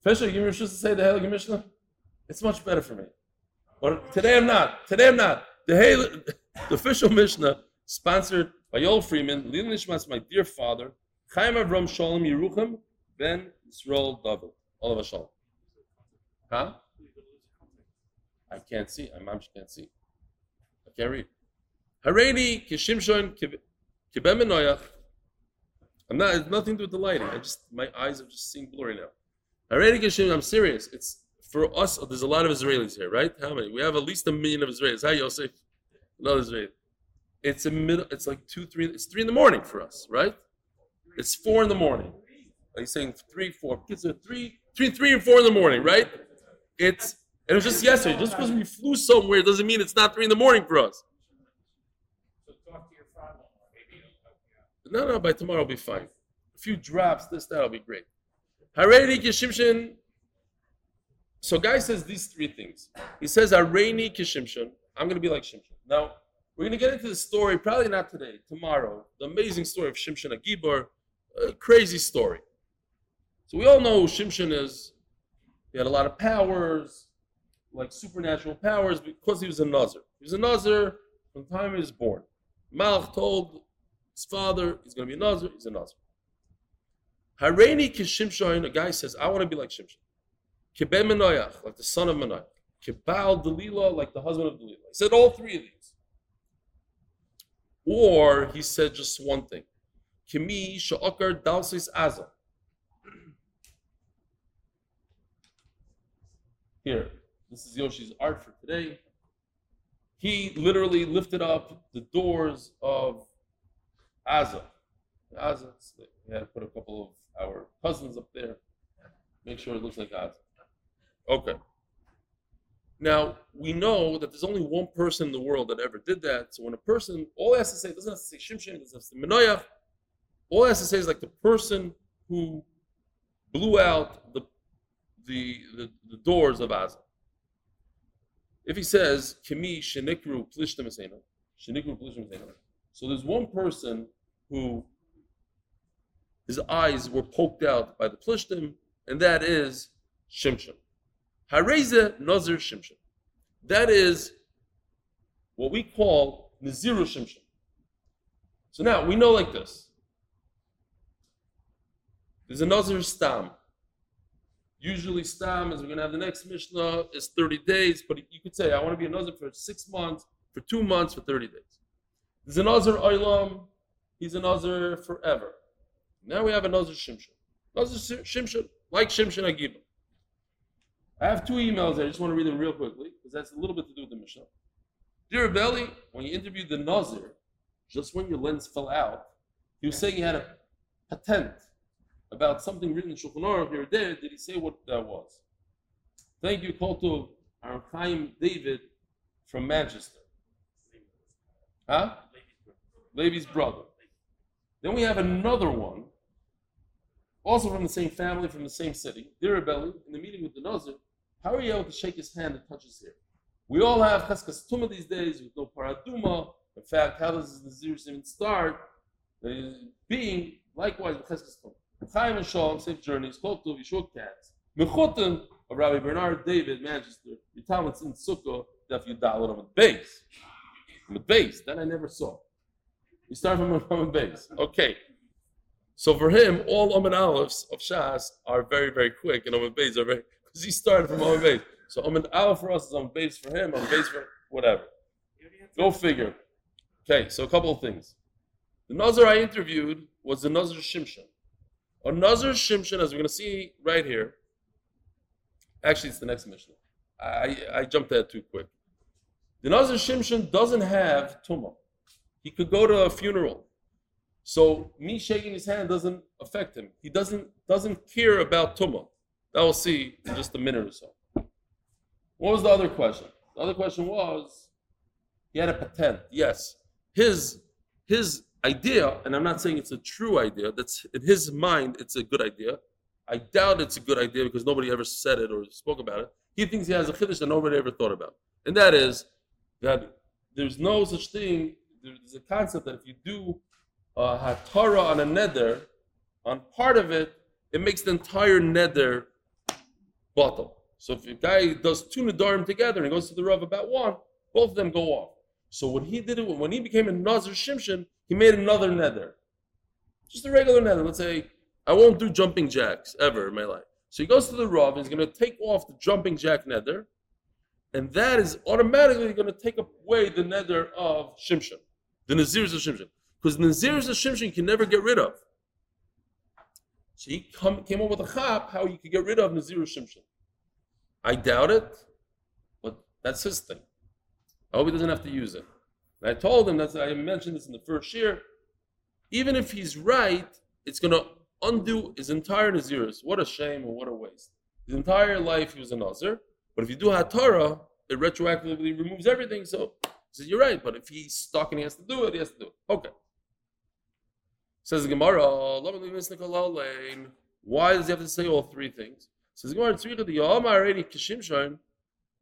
Official, give me to say the Heilige Mishnah? It's much better for me. But today I'm not. Today I'm not. The, Heil- the official Mishnah, sponsored by Yoel Freeman, Lilin Nishmas, my dear father, Chaim Avram Shalom Yerucham, Ben Yisrael David. Olav Shalom. Huh? I can't see. My mom can't see. I can't read. Haredi kishimshon kibem noyach. I'm not. It's nothing to do with the lighting. I just my eyes are just seeing blurry now. Haredi kishim. I'm serious. It's for us. Oh, there's a lot of Israelis here, right? How many? We have at least a million of Israelis. Hi, Yosef. Another Israeli. It's a middle. It's like two, three. It's three in the morning for us, right? It's four in the morning. Are you saying three, four? Kids are three, between three and four in the morning, right? It's and it was just yesterday. Just because we flew somewhere doesn't mean it's not three in the morning for us. No, no, by tomorrow will be fine. A few drops, this, that'll be great. Hareni kishimshin. So guy says these three things. He says Hareni kishimshin. I'm gonna be like Shimshon. Now, we're gonna get into the story, probably not today, tomorrow. The amazing story of Shimshon Agibor, a crazy story. So we all know who Shimshon is. He had a lot of powers, like supernatural powers, because he was a Nazir. He was a Nazir from the time he was born. Malach told his father he's going to be a Nazir, he's a Nazir. Hareni Kishimshon, a guy says, I want to be like Shimshon. Kibem Menoyach, like the son of Menoyach. Kibal Delila, like the husband of Delila. He said all three of these. Or he said just one thing. Kimi Sha'okar Dalsis Azah. Here, this is Yoshi's art for today. He literally lifted up the doors of Aza. Aza, we had to put a couple of our cousins up there, make sure it looks like Aza. Okay. Now, we know that there's only one person in the world that ever did that. So when a person, all he has to say, doesn't have to say Shimshon, doesn't have to say all he has to say is like the person who blew out the the, the, the doors of Aza. If he says, Kimi shenikru plishtim shenikru plishtim so there's one person who his eyes were poked out by the plishtim, and that is Shimshon. Hareze Nazir Shimshon. That is what we call Naziru Shimshon. So now we know like this. There's a Nazir Stam. Usually, stam, as we're going to have the next Mishnah, is 30 days, but you could say, I want to be a Nazir for six months, for two months, for 30 days. There's a Nazir Oilam, he's a Nazir forever. Now we have a Nazir Shimshon. Nazir Shimshon, like Shimshon Agibah. I have two emails I just want to read them real quickly, because that's a little bit to do with the Mishnah. Dear Belly, when you interviewed the Nazir, just when your lens fell out, he was saying he had a patent about something written in Shulchan Aruch here or there, did he say what that was? Thank you, Kolto Chaim David from Manchester. Huh? Levi's brother. Then we have another one, also from the same family, from the same city. Dear Rebelli, in the meeting with the Nazir, how are you able to shake his hand and touch his hair? We all have cheskas tuma these days with no paraduma. In fact, how does the Nazir even start? Being likewise with cheskas tuma. Chaim and Shalom, safe journeys, Koltov, Yeshua Cats. Mechutim of Rabbi Bernard David, Manchester. Your talents in Sukkah, Daf Yudal on the base. On the base, that I never saw. You start from a base. Okay. So for him, all Omen Aleph of Shas are very, very quick, and Omen Beis are very, because he started from Omen Beis. So Omen Aleph for us is on base for him, on base for whatever. Go figure. Okay, so a couple of things. The Nazar I interviewed was the Nazar Shimshon. A Nazir Shimshon, as we're going to see right here, actually, it's the next Mishnah. I, I jumped that too quick. The Nazir Shimshon doesn't have Tumah. He could go to a funeral. So me shaking his hand doesn't affect him. He doesn't doesn't care about Tumah. That we'll see in just a minute or so. What was the other question? The other question was he had a patent. Yes. His his idea, and I'm not saying it's a true idea, that's in his mind, it's a good idea. I doubt it's a good idea because nobody ever said it or spoke about it. He thinks he has a chiddush that nobody ever thought about. And that is that there's no such thing, there's a concept that if you do uh, a hatara on a neder, on part of it, it makes the entire neder botel. So if a guy does two nedarim together and he goes to the Rav about one, both of them go off. So what he did, it, when he became a Nazir Shimshon, he made another neder. Just a regular neder. Let's say, I won't do jumping jacks ever in my life. So he goes to the Rav and he's going to take off the jumping jack neder. and that is automatically going to take away the neder of Shimshon, the Nazirs of Shimshon. Because Nazirs of Shimshon can never get rid of. So he come, came up with a chap how you could get rid of Nazir Shimshon. I doubt it, but that's his thing. I hope he doesn't have to use it. And I told him, that I mentioned this in the first year, even if he's right, it's going to undo his entire Naziris. What a shame and what a waste. His entire life he was a Nazir, but if you do Hatara, it retroactively removes everything. So he says, You're right, but if he's stuck and he has to do it, he has to do it. Okay. Says the Gemara, why does he have to say all three things? Says Gemara, if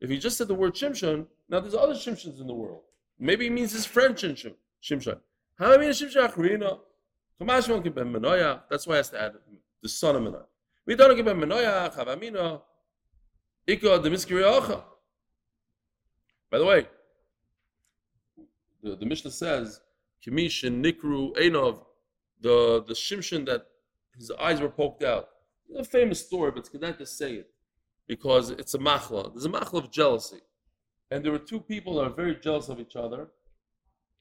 he just said the word Shimshon, now there's other Shimshons in the world. Maybe he means his friend Shimshon. How I mean Shimshon that's why I has to add the son of Manoah. We don't give him Manoah, Chavamina, Ika, the Miskiri By the way, the, the Mishnah says, Kimish and Nikru Einov, the, the Shimshon that his eyes were poked out. It's a famous story, but it's good to say it because it's a machla. There's a machla of jealousy. And there were two people that are very jealous of each other,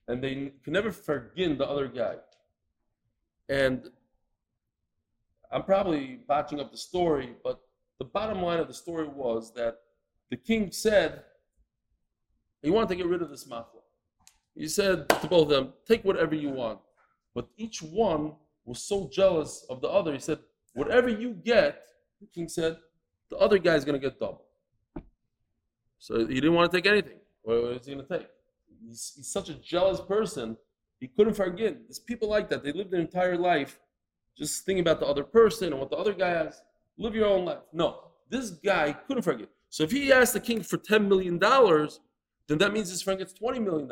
and they can never forgive the other guy. And I'm probably botching up the story, but the bottom line of the story was that the king said he wanted to get rid of this mafia. He said to both of them, take whatever you want. But each one was so jealous of the other. He said, whatever you get, the king said, the other guy's going to get double. So he didn't want to take anything. What is he going to take? He's, he's such a jealous person he couldn't forgive. There's people like that. They live their entire life just thinking about the other person and what the other guy has. Live your own life. No, this guy couldn't forgive. So if he asked the king for $10 million, then that means his friend gets $20 million.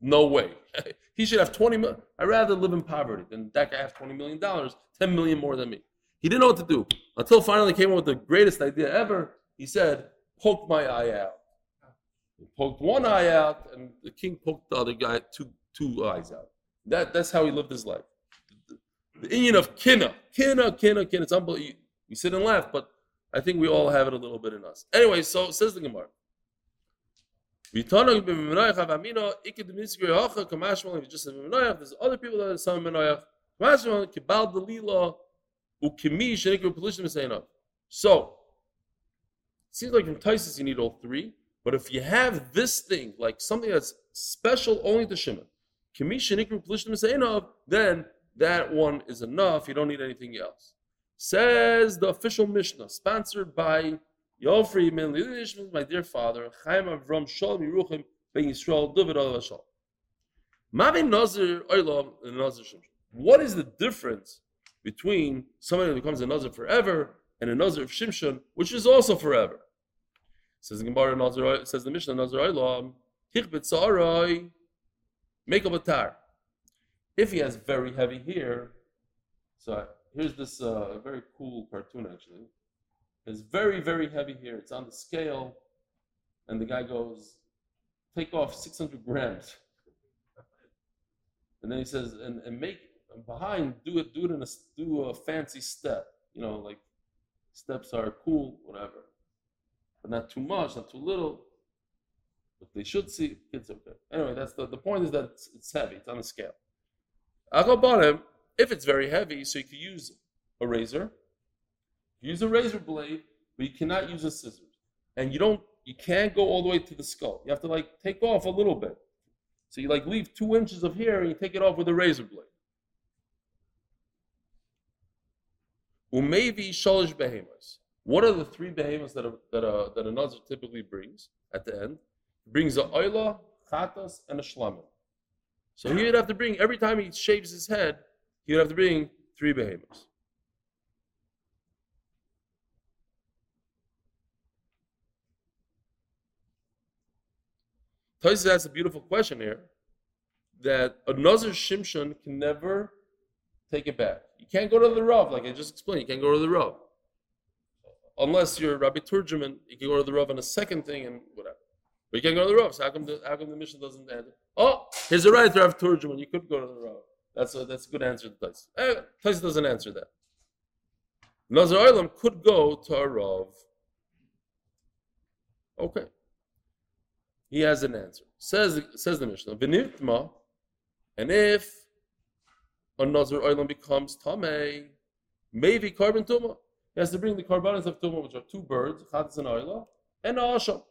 No way. he should have 20 million. I'd rather live in poverty than that guy have $20 million, 10 million more than me. He didn't know what to do until finally came up with the greatest idea ever. He said, poke my eye out. He poked one eye out, and the king poked the other guy two two eyes out. That, that's how he lived his life. The, the Indian of kina, kina, kina, kina. It's unbelievable. We sit and laugh, but I think we all have it a little bit in us. Anyway, so says the Gemara. Just there's other people that are some Menoyach. So, it seems like from Taisus you need all three, but if you have this thing, like something that's special only to Shimon, then that one is enough. You don't need anything else. Says the official Mishnah, sponsored by Yofri Ben my dear father, Chaim Avram Shalom Yeruchim Ben Yisrael David Al Nazir Nazir What is the difference between somebody who becomes a Nazir forever and a Nazir of Shimshon, which is also forever? Says the Gemara says the Mishnah Hichbet Sa'arai, make a batar. If he has very heavy hair, so here's this uh, very cool cartoon actually. It's very, very heavy hair. It's on the scale, and the guy goes, take off 600 grams. And then he says, and, and make behind, do it, do it in a do a fancy step. You know, like steps are cool, whatever, but not too much, not too little. But they should see kids okay. Anyway, that's the, the point is that it's, it's heavy, it's on a scale. Akabarim, if it's very heavy, so you could use a razor, use a razor blade, but you cannot use a scissors. And you don't you can't go all the way to the skull. You have to like take off a little bit. So you like leave two inches of hair and you take it off with a razor blade. Umevi shalish behemoths. What are the three behemoths that a, that a, that a nazir typically brings at the end? brings a oila, chatas, and a shlamim. So he would have to bring, every time he shaves his head, he would have to bring three behemoths. Tosis asks a beautiful question here that a Nazir Shimshon can never take it back. You can't go to the Rav, like I just explained, you can't go to the Rav. Unless you're Rabbi Turjuman, you can go to the Rav on a second thing and whatever. But you can't go to the Rav. So how come the, how come the Mishnah doesn't end? Oh, here's a right Rav Turjuman. You could go to the Rav. That's a, that's a good answer to Tais. Eh, Tais doesn't answer that. Nazar Olam could go to a Rav. Okay. He has an answer. Says, says the Mishnah, Benitma, and if a Nazar Olam becomes Tameh, maybe korban Tuma. He has to bring the carbonates of Tuma, which are two birds, Chatzis and Oila, and a Asham.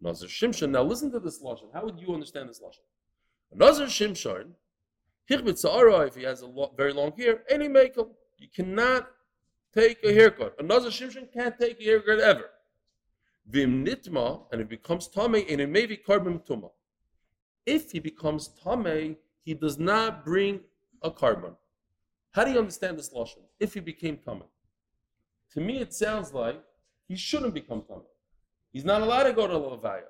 Nazar Shimshon. Now listen to this lashon. How would you understand this lashon? Nazar Shimshon, Hichbit Sa'ara, if he has a lo- very long hair, any makel. You cannot take a haircut. A Nazar Shimshon can't take a haircut ever. Vim Nitma, and it becomes Tame, and it may be korban Tuma. If he becomes Tame, he does not bring a korban. How do you understand this lashon? If he became Tame. To me, it sounds like he shouldn't become Tame. He's not allowed to go to Levaya.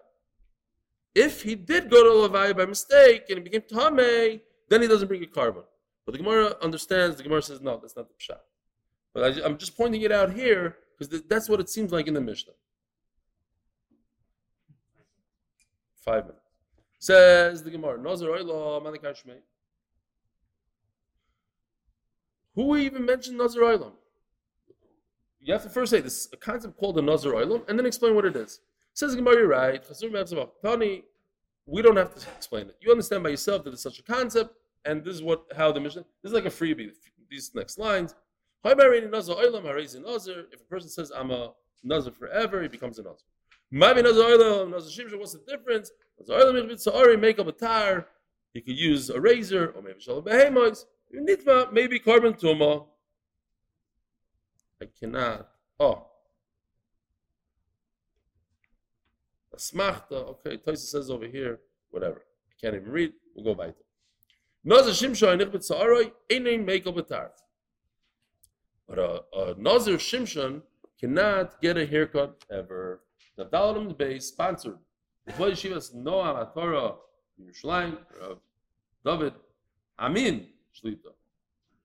If he did go to Levaya by mistake and he became Tame, then he doesn't bring a korban. But the Gemara understands, the Gemara says, no, that's not the Pshat. But I, am just pointing it out here because that's what it seems like in the Mishnah. Five minutes. Says the Gemara, Nazar Oila, Malikar Who even mentioned Nazar Oilam? You have to first say this a concept called a Nazar Oilam and then explain what it is. Says the Gemara, right. We don't have to explain it. You understand by yourself that it's such a concept, and this is what how the Mishnah. This is like a freebie. These next lines. If a person says I'm a Nazar forever, he becomes a Nazar. Maybe Nazar Oilam, Nazar Shimshon. What's the difference? Nazar Oilam make up a tar. He could use a razor, or maybe shalom behemoths. Nitva, maybe korban tuma. I cannot. Oh. Asmachta. Okay, Toysa says over here, whatever. I can't even read. We'll go by it. Nazar Shimshon, Nichbet Sa'aroi, Einin Mekel Betar. But uh, uh, a, a Nazar Shimshon cannot get a haircut ever. The Daladam base sponsored. The Tvoi Yeshivas Noam HaTorah, Yerushalayim, David, Amin, Shlita,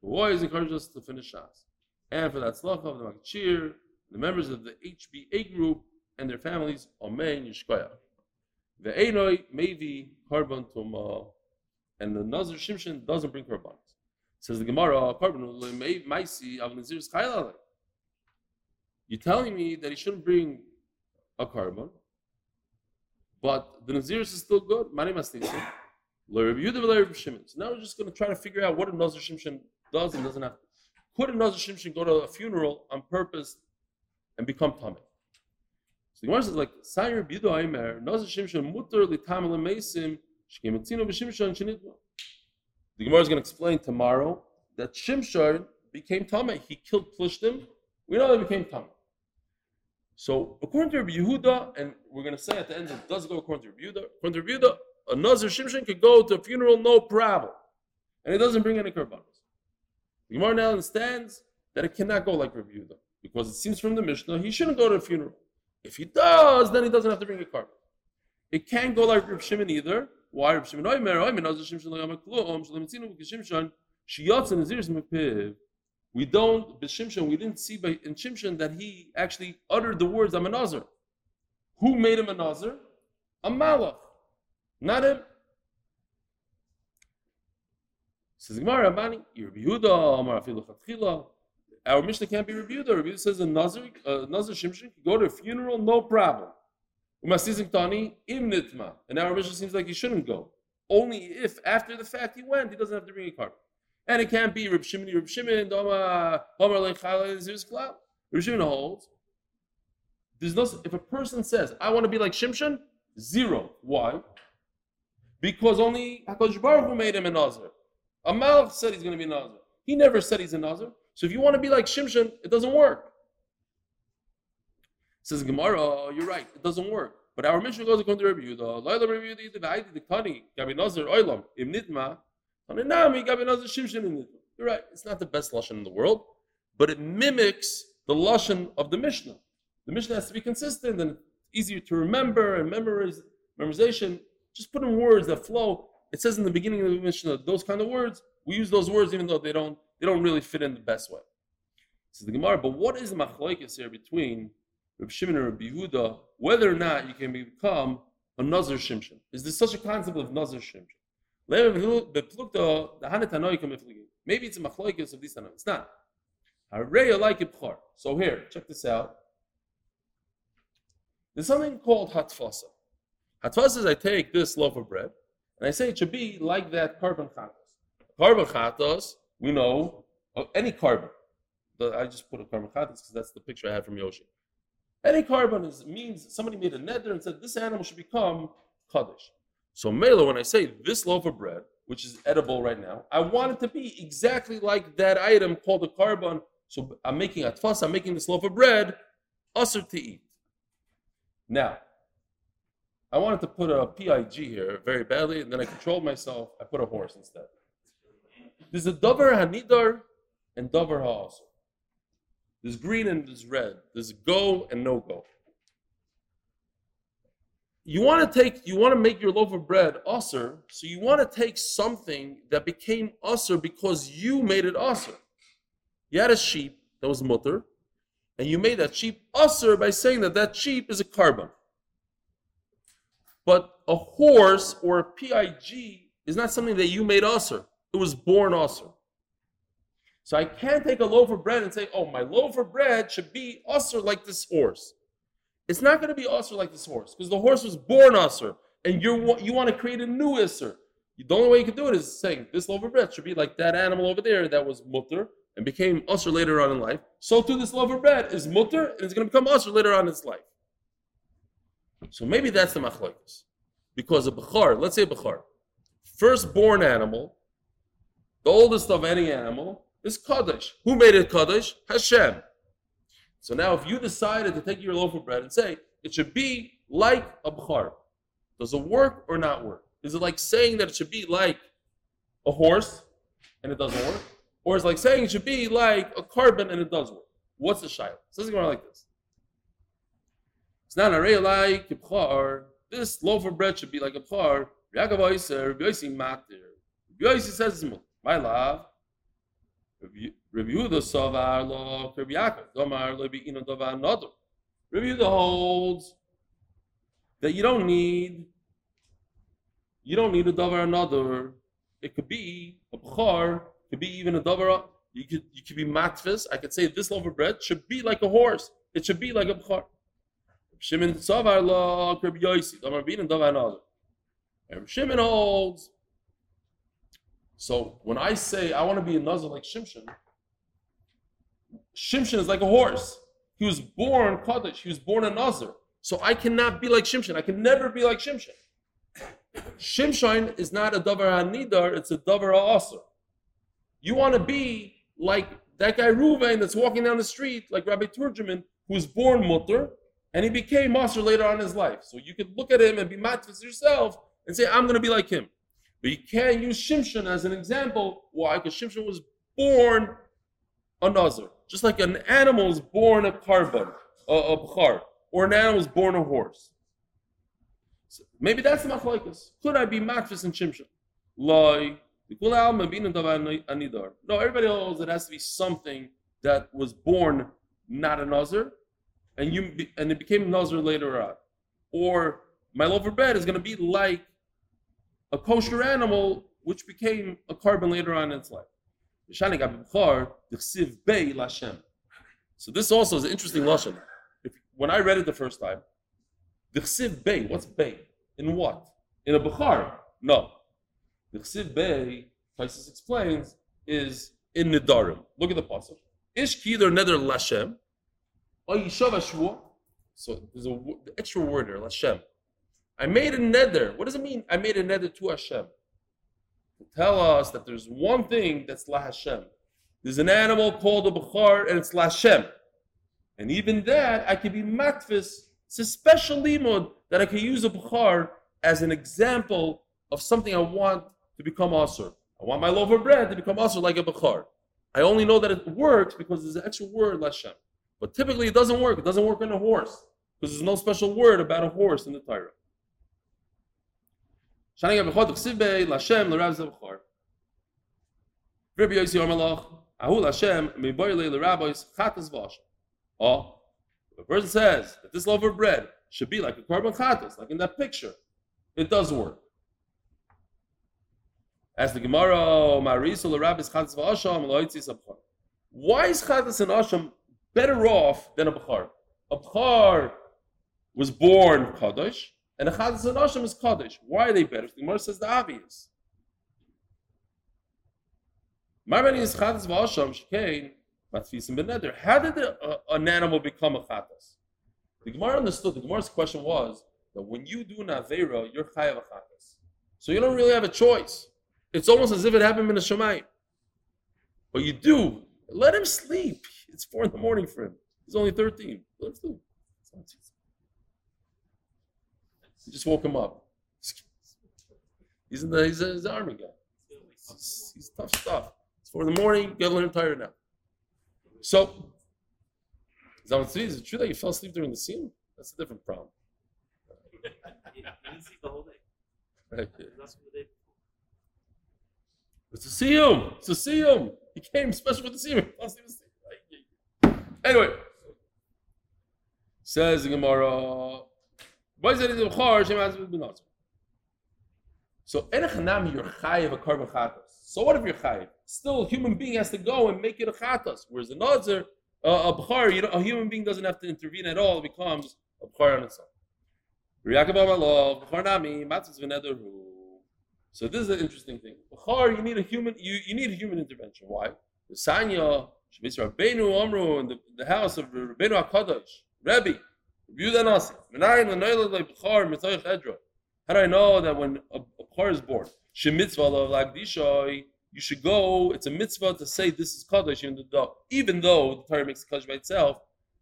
who always encourage us to finish Shas. And for that tzlacha of the Makchir, the members of the HBA group and their families, Amen Yishkoya. The Einoi be Karban Tuma, and the Nazir Shimshin doesn't bring Karban. Says the Gemara, Karban may Maisi Av Nazir's Kailale. You're telling me that he shouldn't bring a korban, but the Nazir is still good. Mani Mastisa. So now we're just going to try to figure out what a Nazir Shimshin does and doesn't have. Could a Nazir Shimshin go to a funeral on purpose and become Tameh? So the Gemara says like Sayer Bidu Aimer Nazir Shimshin Mutter Litam Lemeisim Shkemetzino B'Shimshon Shenitma. The Gemara is going to explain tomorrow that Shimshon became Tameh. He killed Plishtim. We know that became Tameh. So according to Rabbi Yehuda, and we're going to say at the end it does go according to Rabbi Yehuda. According to Rabbi Yehuda, a Nazir Shimshon could go to a funeral no problem, and it doesn't bring any korbanos. The Gemara now understands that it cannot go like Rabbi Yehuda because it seems from the Mishnah he shouldn't go to a funeral. If he does, then he doesn't have to bring a korban. It can't go like Rabbi Shimon either. Why Rabbi Shimon? We don't, B'Shimshon, we didn't see by, in Shimshon that he actually uttered the words, I'm a Nazir. Who made him a Nazir? A Malach. Not him. Says Gemara, Rabani, Rabbi Yehuda, Amar Afilu Chatchila. Our Mishnah can't be reviewed. Rabbi Yehuda says a Nazir, a Nazir Shimshon can go to a funeral, no problem. Umasizim Tani, Im Nitma. And our Mishnah seems like he shouldn't go. Only if after the fact he went, he doesn't have to bring a korban. And it can't be Reb Shimon, Reb Shimon, Doma, Homer Lechala, Zeus Klal. Reb Shimon holds. There's no, if a person says, I want to be like Shimshon, zero. Why? Because only HaKadosh Baruch Hu made him a Nazir. A Malach said he's going to be a Nazir. He never said he's a Nazir. So if you want to be like Shimshon, it doesn't work. Says Gemara, you're right, it doesn't work. But our Mishnah goes according to Rabbi Yehuda. Rabbi Yehuda, the Aidi, the Kani, Gabi Nazir, Oilam, Im Nitma, Hanenami, Gabi Nazir, Shimshon, Im Nitma. You're right, it's not the best Lashon in the world, but it mimics the Lashon of the Mishnah. The Mishnah has to be consistent and easier to remember and memorize, memorization. Just put in words that flow. It says in the beginning of the Mishnah, those kind of words, we use those words even though they don't they don't really fit in the best way. Says the Gemara, but what is the machlokes here between Reb Shimon and Reb Yehuda, whether or not you can become a Nazir Shimshon? Is there such a concept of Nazir Shimshon? Maybe it's a machlokes of these Tanoim. It's not. So here, check this out. There's something called hatfasa. Hatfasa is I take this loaf of bread and I say it should be like that korban chatos. Korban chatos, we know, uh, any korban. I just put a korban chatos because that's the picture I had from Yoshi. Any korban is, means somebody made a neder and said this animal should become kaddish. So Mela, when I say this loaf of bread, which is edible right now, I want it to be exactly like that item called a korban. So I'm making a tfas, I'm making this loaf of bread, usher to eat. Now, I wanted to put a PIG here very badly, and then I controlled myself. I put a horse instead. There's a davar hanidar and davar ha'asr. There's green and there's red. There's go and no go. You want to take, you want to make your loaf of bread usr, so you want to take something that became usr because you made it usr. You had a sheep that was mutter, and you made that sheep usr by saying that that sheep is a korban. But a horse or a PIG is not something that you made usr. It was born usr. So I can't take a loaf of bread and say, oh, my loaf of bread should be usr like this horse. It's not going to be usr like this horse because the horse was born usr, and you you want to create a new isser. The only way you can do it is saying this loaf of bread should be like that animal over there that was mutter and became usr later on in life. So too, this loaf of bread is mutter and it's going to become usr later on in its life. So maybe that's the machlokes. Because a bachar, let's say a bachar, firstborn animal, the oldest of any animal, is Kaddish. Who made it Kaddish? Hashem. So now if you decided to take your loaf of bread and say, it should be like a bachar, does it work or not work? Is it like saying that it should be like a horse and it doesn't work? Or is like saying it should be like a korban and it does work? What's the shaila? So this is going like this. It's not a real like a bachar. This loaf of bread should be like a Oyser, Rabbi Yossi Matir. Rabbi Yossi says, my love, Rabbi Yehuda Savar Lo Rabbi Domar Lo Beino Yehuda holds that you don't need you don't need a davar another. It could be a bchar, could be even a davar. You could you could be matfis. I could say this loaf of bread should be like a horse. It should be like a bchar. Shimon Savar Lo Rabbi Yossi Domar Beino Davar Nodar. And Shimon holds so when I say I want to be a nazar like Shimshon, Shimshon is like a horse. He was born Kaddish. He was born a nazar. So I cannot be like Shimshon. I can never be like Shimshon. Shimshon is not a davar hanidar. It's a davar ha'asr. You want to be like that guy Ruvain that's walking down the street, like Rabbi Turjaman, who was born mutter, and he became master later on in his life. So you could look at him and be matfis yourself and say, I'm going to be like him. But you can't use Shimshon as an example. Why? Because Shimshon was born a Nazar. Just like an animal is born a korban, a, a bchar, or an animal is born a horse. So maybe that's the machlaikas. Could I be matfis and Shimshon? No, everybody knows it has to be something that was born not a Nazar, and you and it became a Nazar later on. Or my loaf of bread is going to be like a kosher animal which became a korban later on in its life. So this also is an interesting lashon. If, when I read it the first time, the bay, what's bay? In what? In a bukhar? No. The chsiv bay, Taisus explains, is in nidarim. Look at the pasuk. Ish kider neder lashem. Oh, so there's a the extra word there, lashem. I made a neder. What does it mean? I made a neder to Hashem. To tell us that there's one thing that's La Hashem. There's an animal called a Bukhar and it's La Hashem. And even that, I can be matfis. It's a special limud that I can use a Bukhar as an example of something I want to become Asr. I want my loaf of bread to become Asr like a Bukhar. I only know that it works because there's an extra word, La Hashem. But typically it doesn't work. It doesn't work in a horse because there's no special word about a horse in the Torah. Shani Zevchor. Rabbi. Oh, the person says that this loaf of bread should be like a korban chatas, like in that picture. It does work. As the Gemara. Why is Chatas and Asham better off than a Bechar? A Bechar was born Kaddish, and a Chatas and is Kaddish. Why are they better? The Gemara says the obvious. Marmani is Chatas v'Asham Shkein Matfisim Beneder. How did the, uh, an animal become a Chatas? The Gemara understood. The Gemara's question was that when you do an Avera, you're Chayav a Chatas. So you don't really have a choice. It's almost as if it happened in a Shemayim. But you do. Let him sleep. It's four in the morning for him. He's only 13. Let him sleep. You just woke him up. He's in the he's, a, he's army guy. He's, he's tough stuff. It's four in the morning. Get a little tired now. So, is it true that you fell asleep during the scene? That's a different problem. Right. It's see him. It's see him. He came special with the him. Anyway, says the Gemara. So, Enechanami, you're a korban. So, what if you're chayiv? Still, a human being has to go and make it a chatas. Whereas a nazir, uh, a Bukhar, you know, a human being doesn't have to intervene at all. It becomes a Bukhar on its own. So this is an interesting thing. Bukhar, you need a human, you, you need a human intervention. Why? The Sanya, Shemitzvah Rabbeinu Amru, in the, the house of Rabbeinu HaKadosh, Rebbe, Yehuda Nasi. How do I know that when a, a Bukhar is born, you should go, it's a mitzvah to say this is Kadosh, even though, even though the Torah makes Kadosh by itself,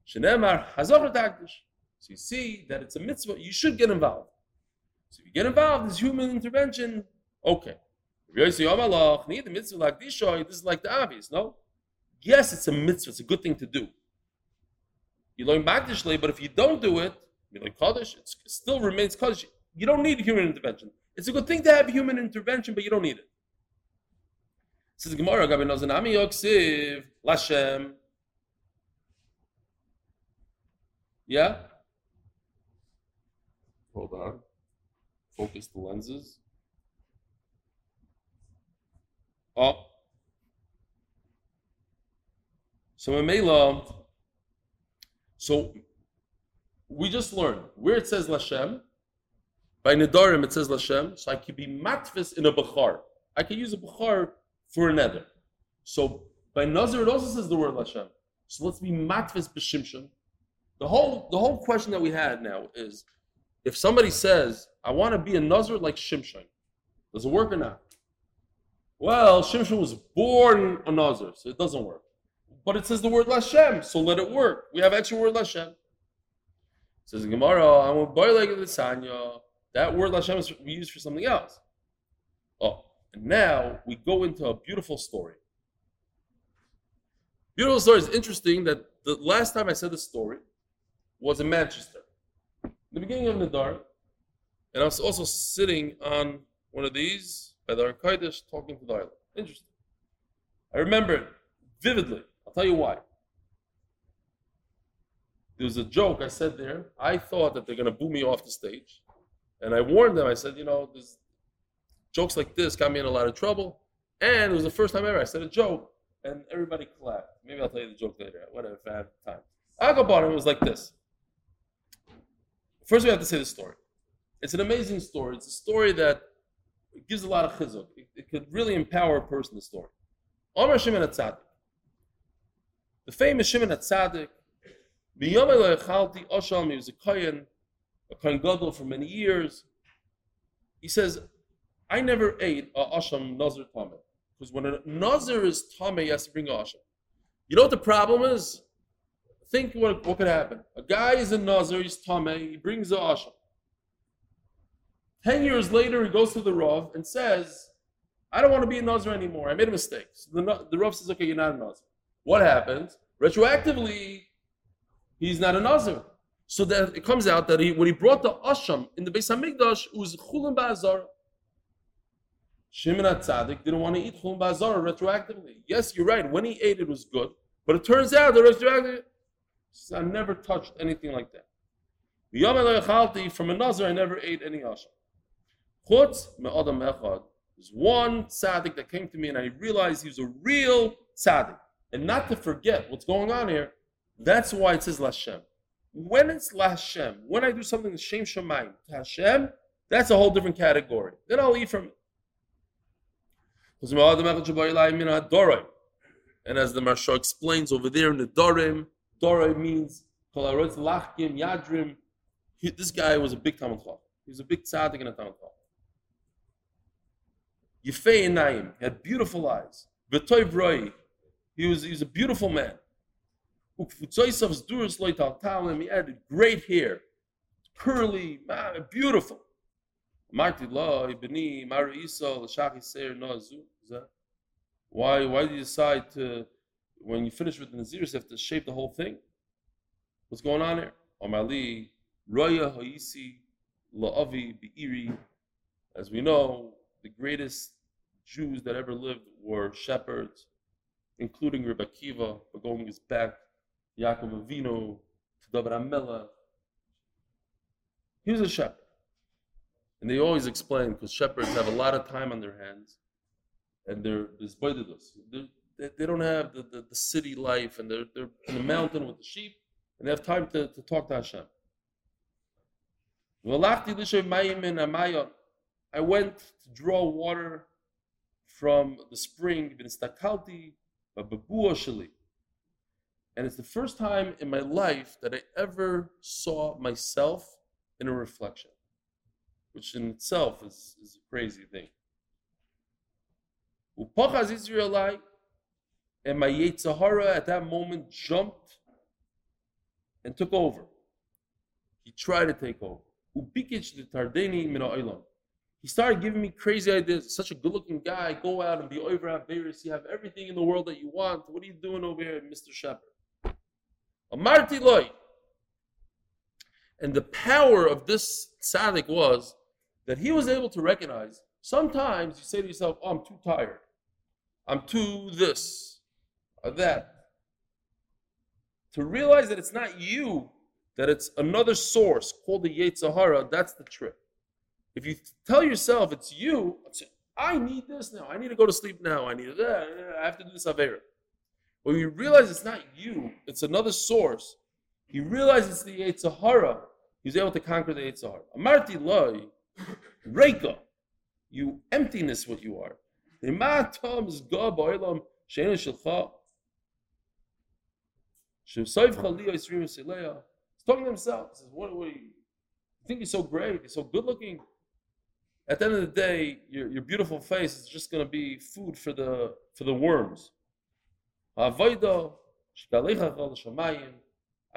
Shenemar Hazor Takdish. So you see that it's a mitzvah, you should get involved. So if you get involved, there's human intervention, okay. This is like the obvious, no? Yes, it's a mitzvah, it's a good thing to do. You learn Magdishley, but if you don't do it, you like Kaddish, it still remains Kaddish. You don't need human intervention. It's a good thing to have human intervention, but you don't need it. Says Gemara, Gabi Nozanami Yoksiv, Lashem. Yeah? Hold on. Focus the lenses. Oh. So Mamela, so we just learned where it says Lashem. By Nidarim it says Lashem. So I could be matfis in a Bukhar. I could use a Bukhar for a neder. So by Nazir it also says the word Lashem. So let's be matfis b'shimshon. The whole the whole question that we had now is if somebody says, I want to be a Nazir like Shimshon, does it work or not? Well, Shimshon was born a Nazir, so it doesn't work. But it says the word Lashem, so let it work. We have extra word Lashem. It says Gemara, I'm a boy like the. That word Lashem is used for something else. Oh, and now we go into a beautiful story. Beautiful story is interesting that the last time I said this story was in Manchester the beginning of Nadar, and I was also sitting on one of these by the Arkaitish talking to the island. Interesting. I remember it vividly. I'll tell you why. There was a joke I said there. I thought that they're going to boo me off the stage. And I warned them. I said, you know, there's jokes like this got me in a lot of trouble. And it was the first time ever I said a joke, and everybody clapped. Maybe I'll tell you the joke later. Whatever, if I have time. Agabon, it was like this. First, we have to say the story. It's an amazing story. It's a story that gives a lot of chizuk. It, it could really empower a person. The story. Omer Shimon. The famous Shimon Atzadik. B'yom Echalti Osham. He was a kohen, a kohen gadol for many years. He says, "I never ate a Osham Nazir Tameh because when a Nazir is Tameh, he has to bring Osham. You know what the problem is? Think what, what could happen. A guy is a Nazir, he's Tameh, he brings the Asham. Ten years later, he goes to the Rav and says, I don't want to be a Nazir anymore. I made a mistake. So the, the Rav says, okay, you're not a Nazir. What happens? Retroactively, he's not a Nazir. So that it comes out that he, when he brought the Asham in the Beis Hamikdash, it was Chulim Ba'azar. Shimon Tzadik didn't want to eat Chulim Ba'azar retroactively. Yes, you're right. When he ate, it was good. But it turns out the retroactively, I never touched anything like that. From a Nazar, I never ate any asham. Chutz me'adam echad. There's one tzaddik that came to me and I realized he was a real tzaddik. And not to forget what's going on here. That's why it says Lashem. When it's Lashem, when I do something to Shem Shemayim to Hashem, that's a whole different category. Then I'll eat from it. And as the Maharsha explains over there in the Dorim, Dorim means Lachkim, Yadrim. This guy was a big Talmud. He was a big tzaddik and a Talmud Chacham. Yefei Naim, had beautiful eyes. V'toiv Roi, he was, he was a beautiful man. He had great hair, curly, beautiful. Seir noazu. Why? Why did you decide to, when you finish with the Naziris, you have to shape the whole thing? What's going on here? Amali Roya Haisi La'avi Be'iri. As we know, the greatest Jews that ever lived were shepherds, including Rebbe Kiva, but going his back, Yaakov Avinu, to David. He was a shepherd. And they always explain because shepherds have a lot of time on their hands and they're they, they don't have the, the, the, city life and they're, they're in the mountain with the sheep and they have time to, to talk to Hashem. I went to draw water from the spring, and it's the first time in my life that I ever saw myself in a reflection, which in itself is, is a crazy thing. Upachaz Israelite, and my Yetzer Hara at that moment jumped and took over. He tried to take over. Ubikich the Tardeni min He started giving me crazy ideas. Such a good-looking guy. Go out and be over at Beirut. You have everything in the world that you want. What are you doing over here, Mr. Shepherd? Amarti loy. And the power of this tzaddik was that he was able to recognize. Sometimes you say to yourself, "Oh, I'm too tired. I'm too this or that. To realize that it's not you, that it's another source called the Yetzer Hara, that's the trick. If you tell yourself it's you, I need this now. I need to go to sleep now. I need that. Eh, I have to do this Avera. When you realize it's not you, it's another source, you realize it's the Yetzer Hara, he's able to conquer the Yetzer Hara. Amarti loy, Reika, you emptiness what you are. It's talking to himself. He says, what, what you, you think you're so great, you're so good looking. At the end of the day, your, your beautiful face is just going to be food for the for the worms. I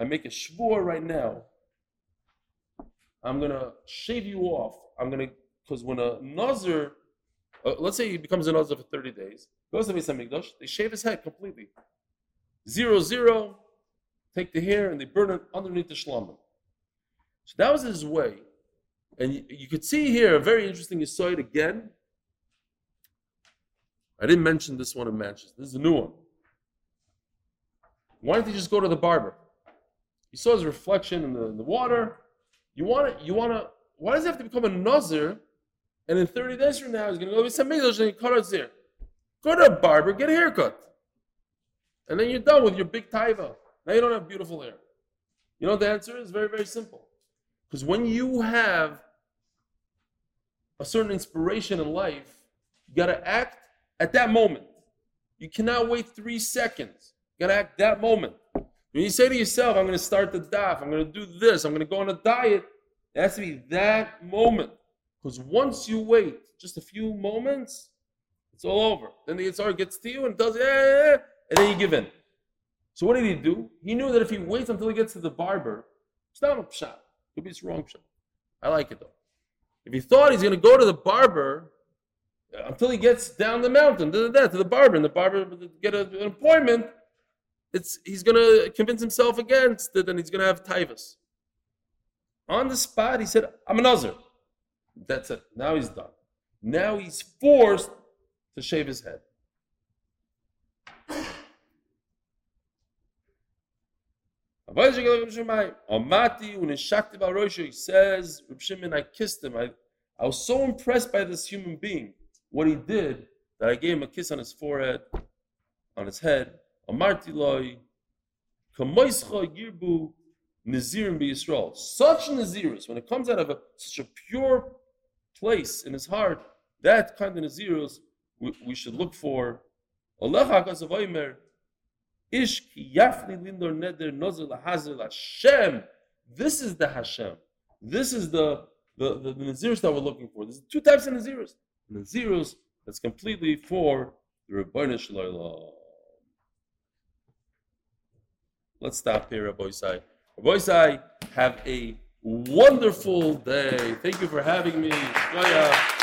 make a shvur right now. I'm going to shave you off. I'm going to, because when a nazir uh, let's say he becomes a Nazir for 30 days, goes to Beis Hamikdash, they shave his head completely. Zero, zero, take the hair and they burn it underneath the shlamim. So that was his way. And you, you could see here a very interesting aside again. I didn't mention this one in Manchester. This is a new one. Why don't you just go to the barber? He saw his reflection in the, in the water. You want to, you want to, why does he have to become a Nazir and in 30 days from now, he's going to go to Samigdash and cut out there. Go to a barber, get a haircut. And then you're done with your big taiva. Now you don't have beautiful hair. You know what the answer is? Very, very simple. Because when you have a certain inspiration in life, you got to act at that moment. You cannot wait three seconds. You got to act that moment. When you say to yourself, I'm going to start the daf, I'm going to do this, I'm going to go on a diet, it has to be that moment. Because once you wait just a few moments, it's all over. Then the Yitzhar gets to you and does, eh, and then you give in. So what did he do? He knew that if he waits until he gets to the barber, it's not a pshat. Could be it's wrong pshat. I like it though. If he thought he's going to go to the barber uh, until he gets down the mountain, to the, to the barber, and the barber get a, an appointment, it's he's going to convince himself against it, and he's going to have tivus. On the spot, he said, "I'm an nazir." That's it. Now he's done. Now he's forced to shave his head. He says, Shimon, I kissed him. I, I was so impressed by this human being, what he did, that I gave him a kiss on his forehead, on his head. Amarti loy, kamoischa yirbu nazirim Yisrael. Such nazirus, when it comes out of a, such a pure place in his heart, that kind of nazirus we, we should look for. Oimer, ish ki yafni lindor neder nozer lahazer Hashem. This is the Hashem. This is the the, the, the nazirus that we're looking for. There's two types of nazirus. Nazirus that's completely for the Ribono Shel Olam. Let's stop here, Rabbi Isai. Rabbi Isai, have a wonderful day. Thank you for having me. Shkoyah.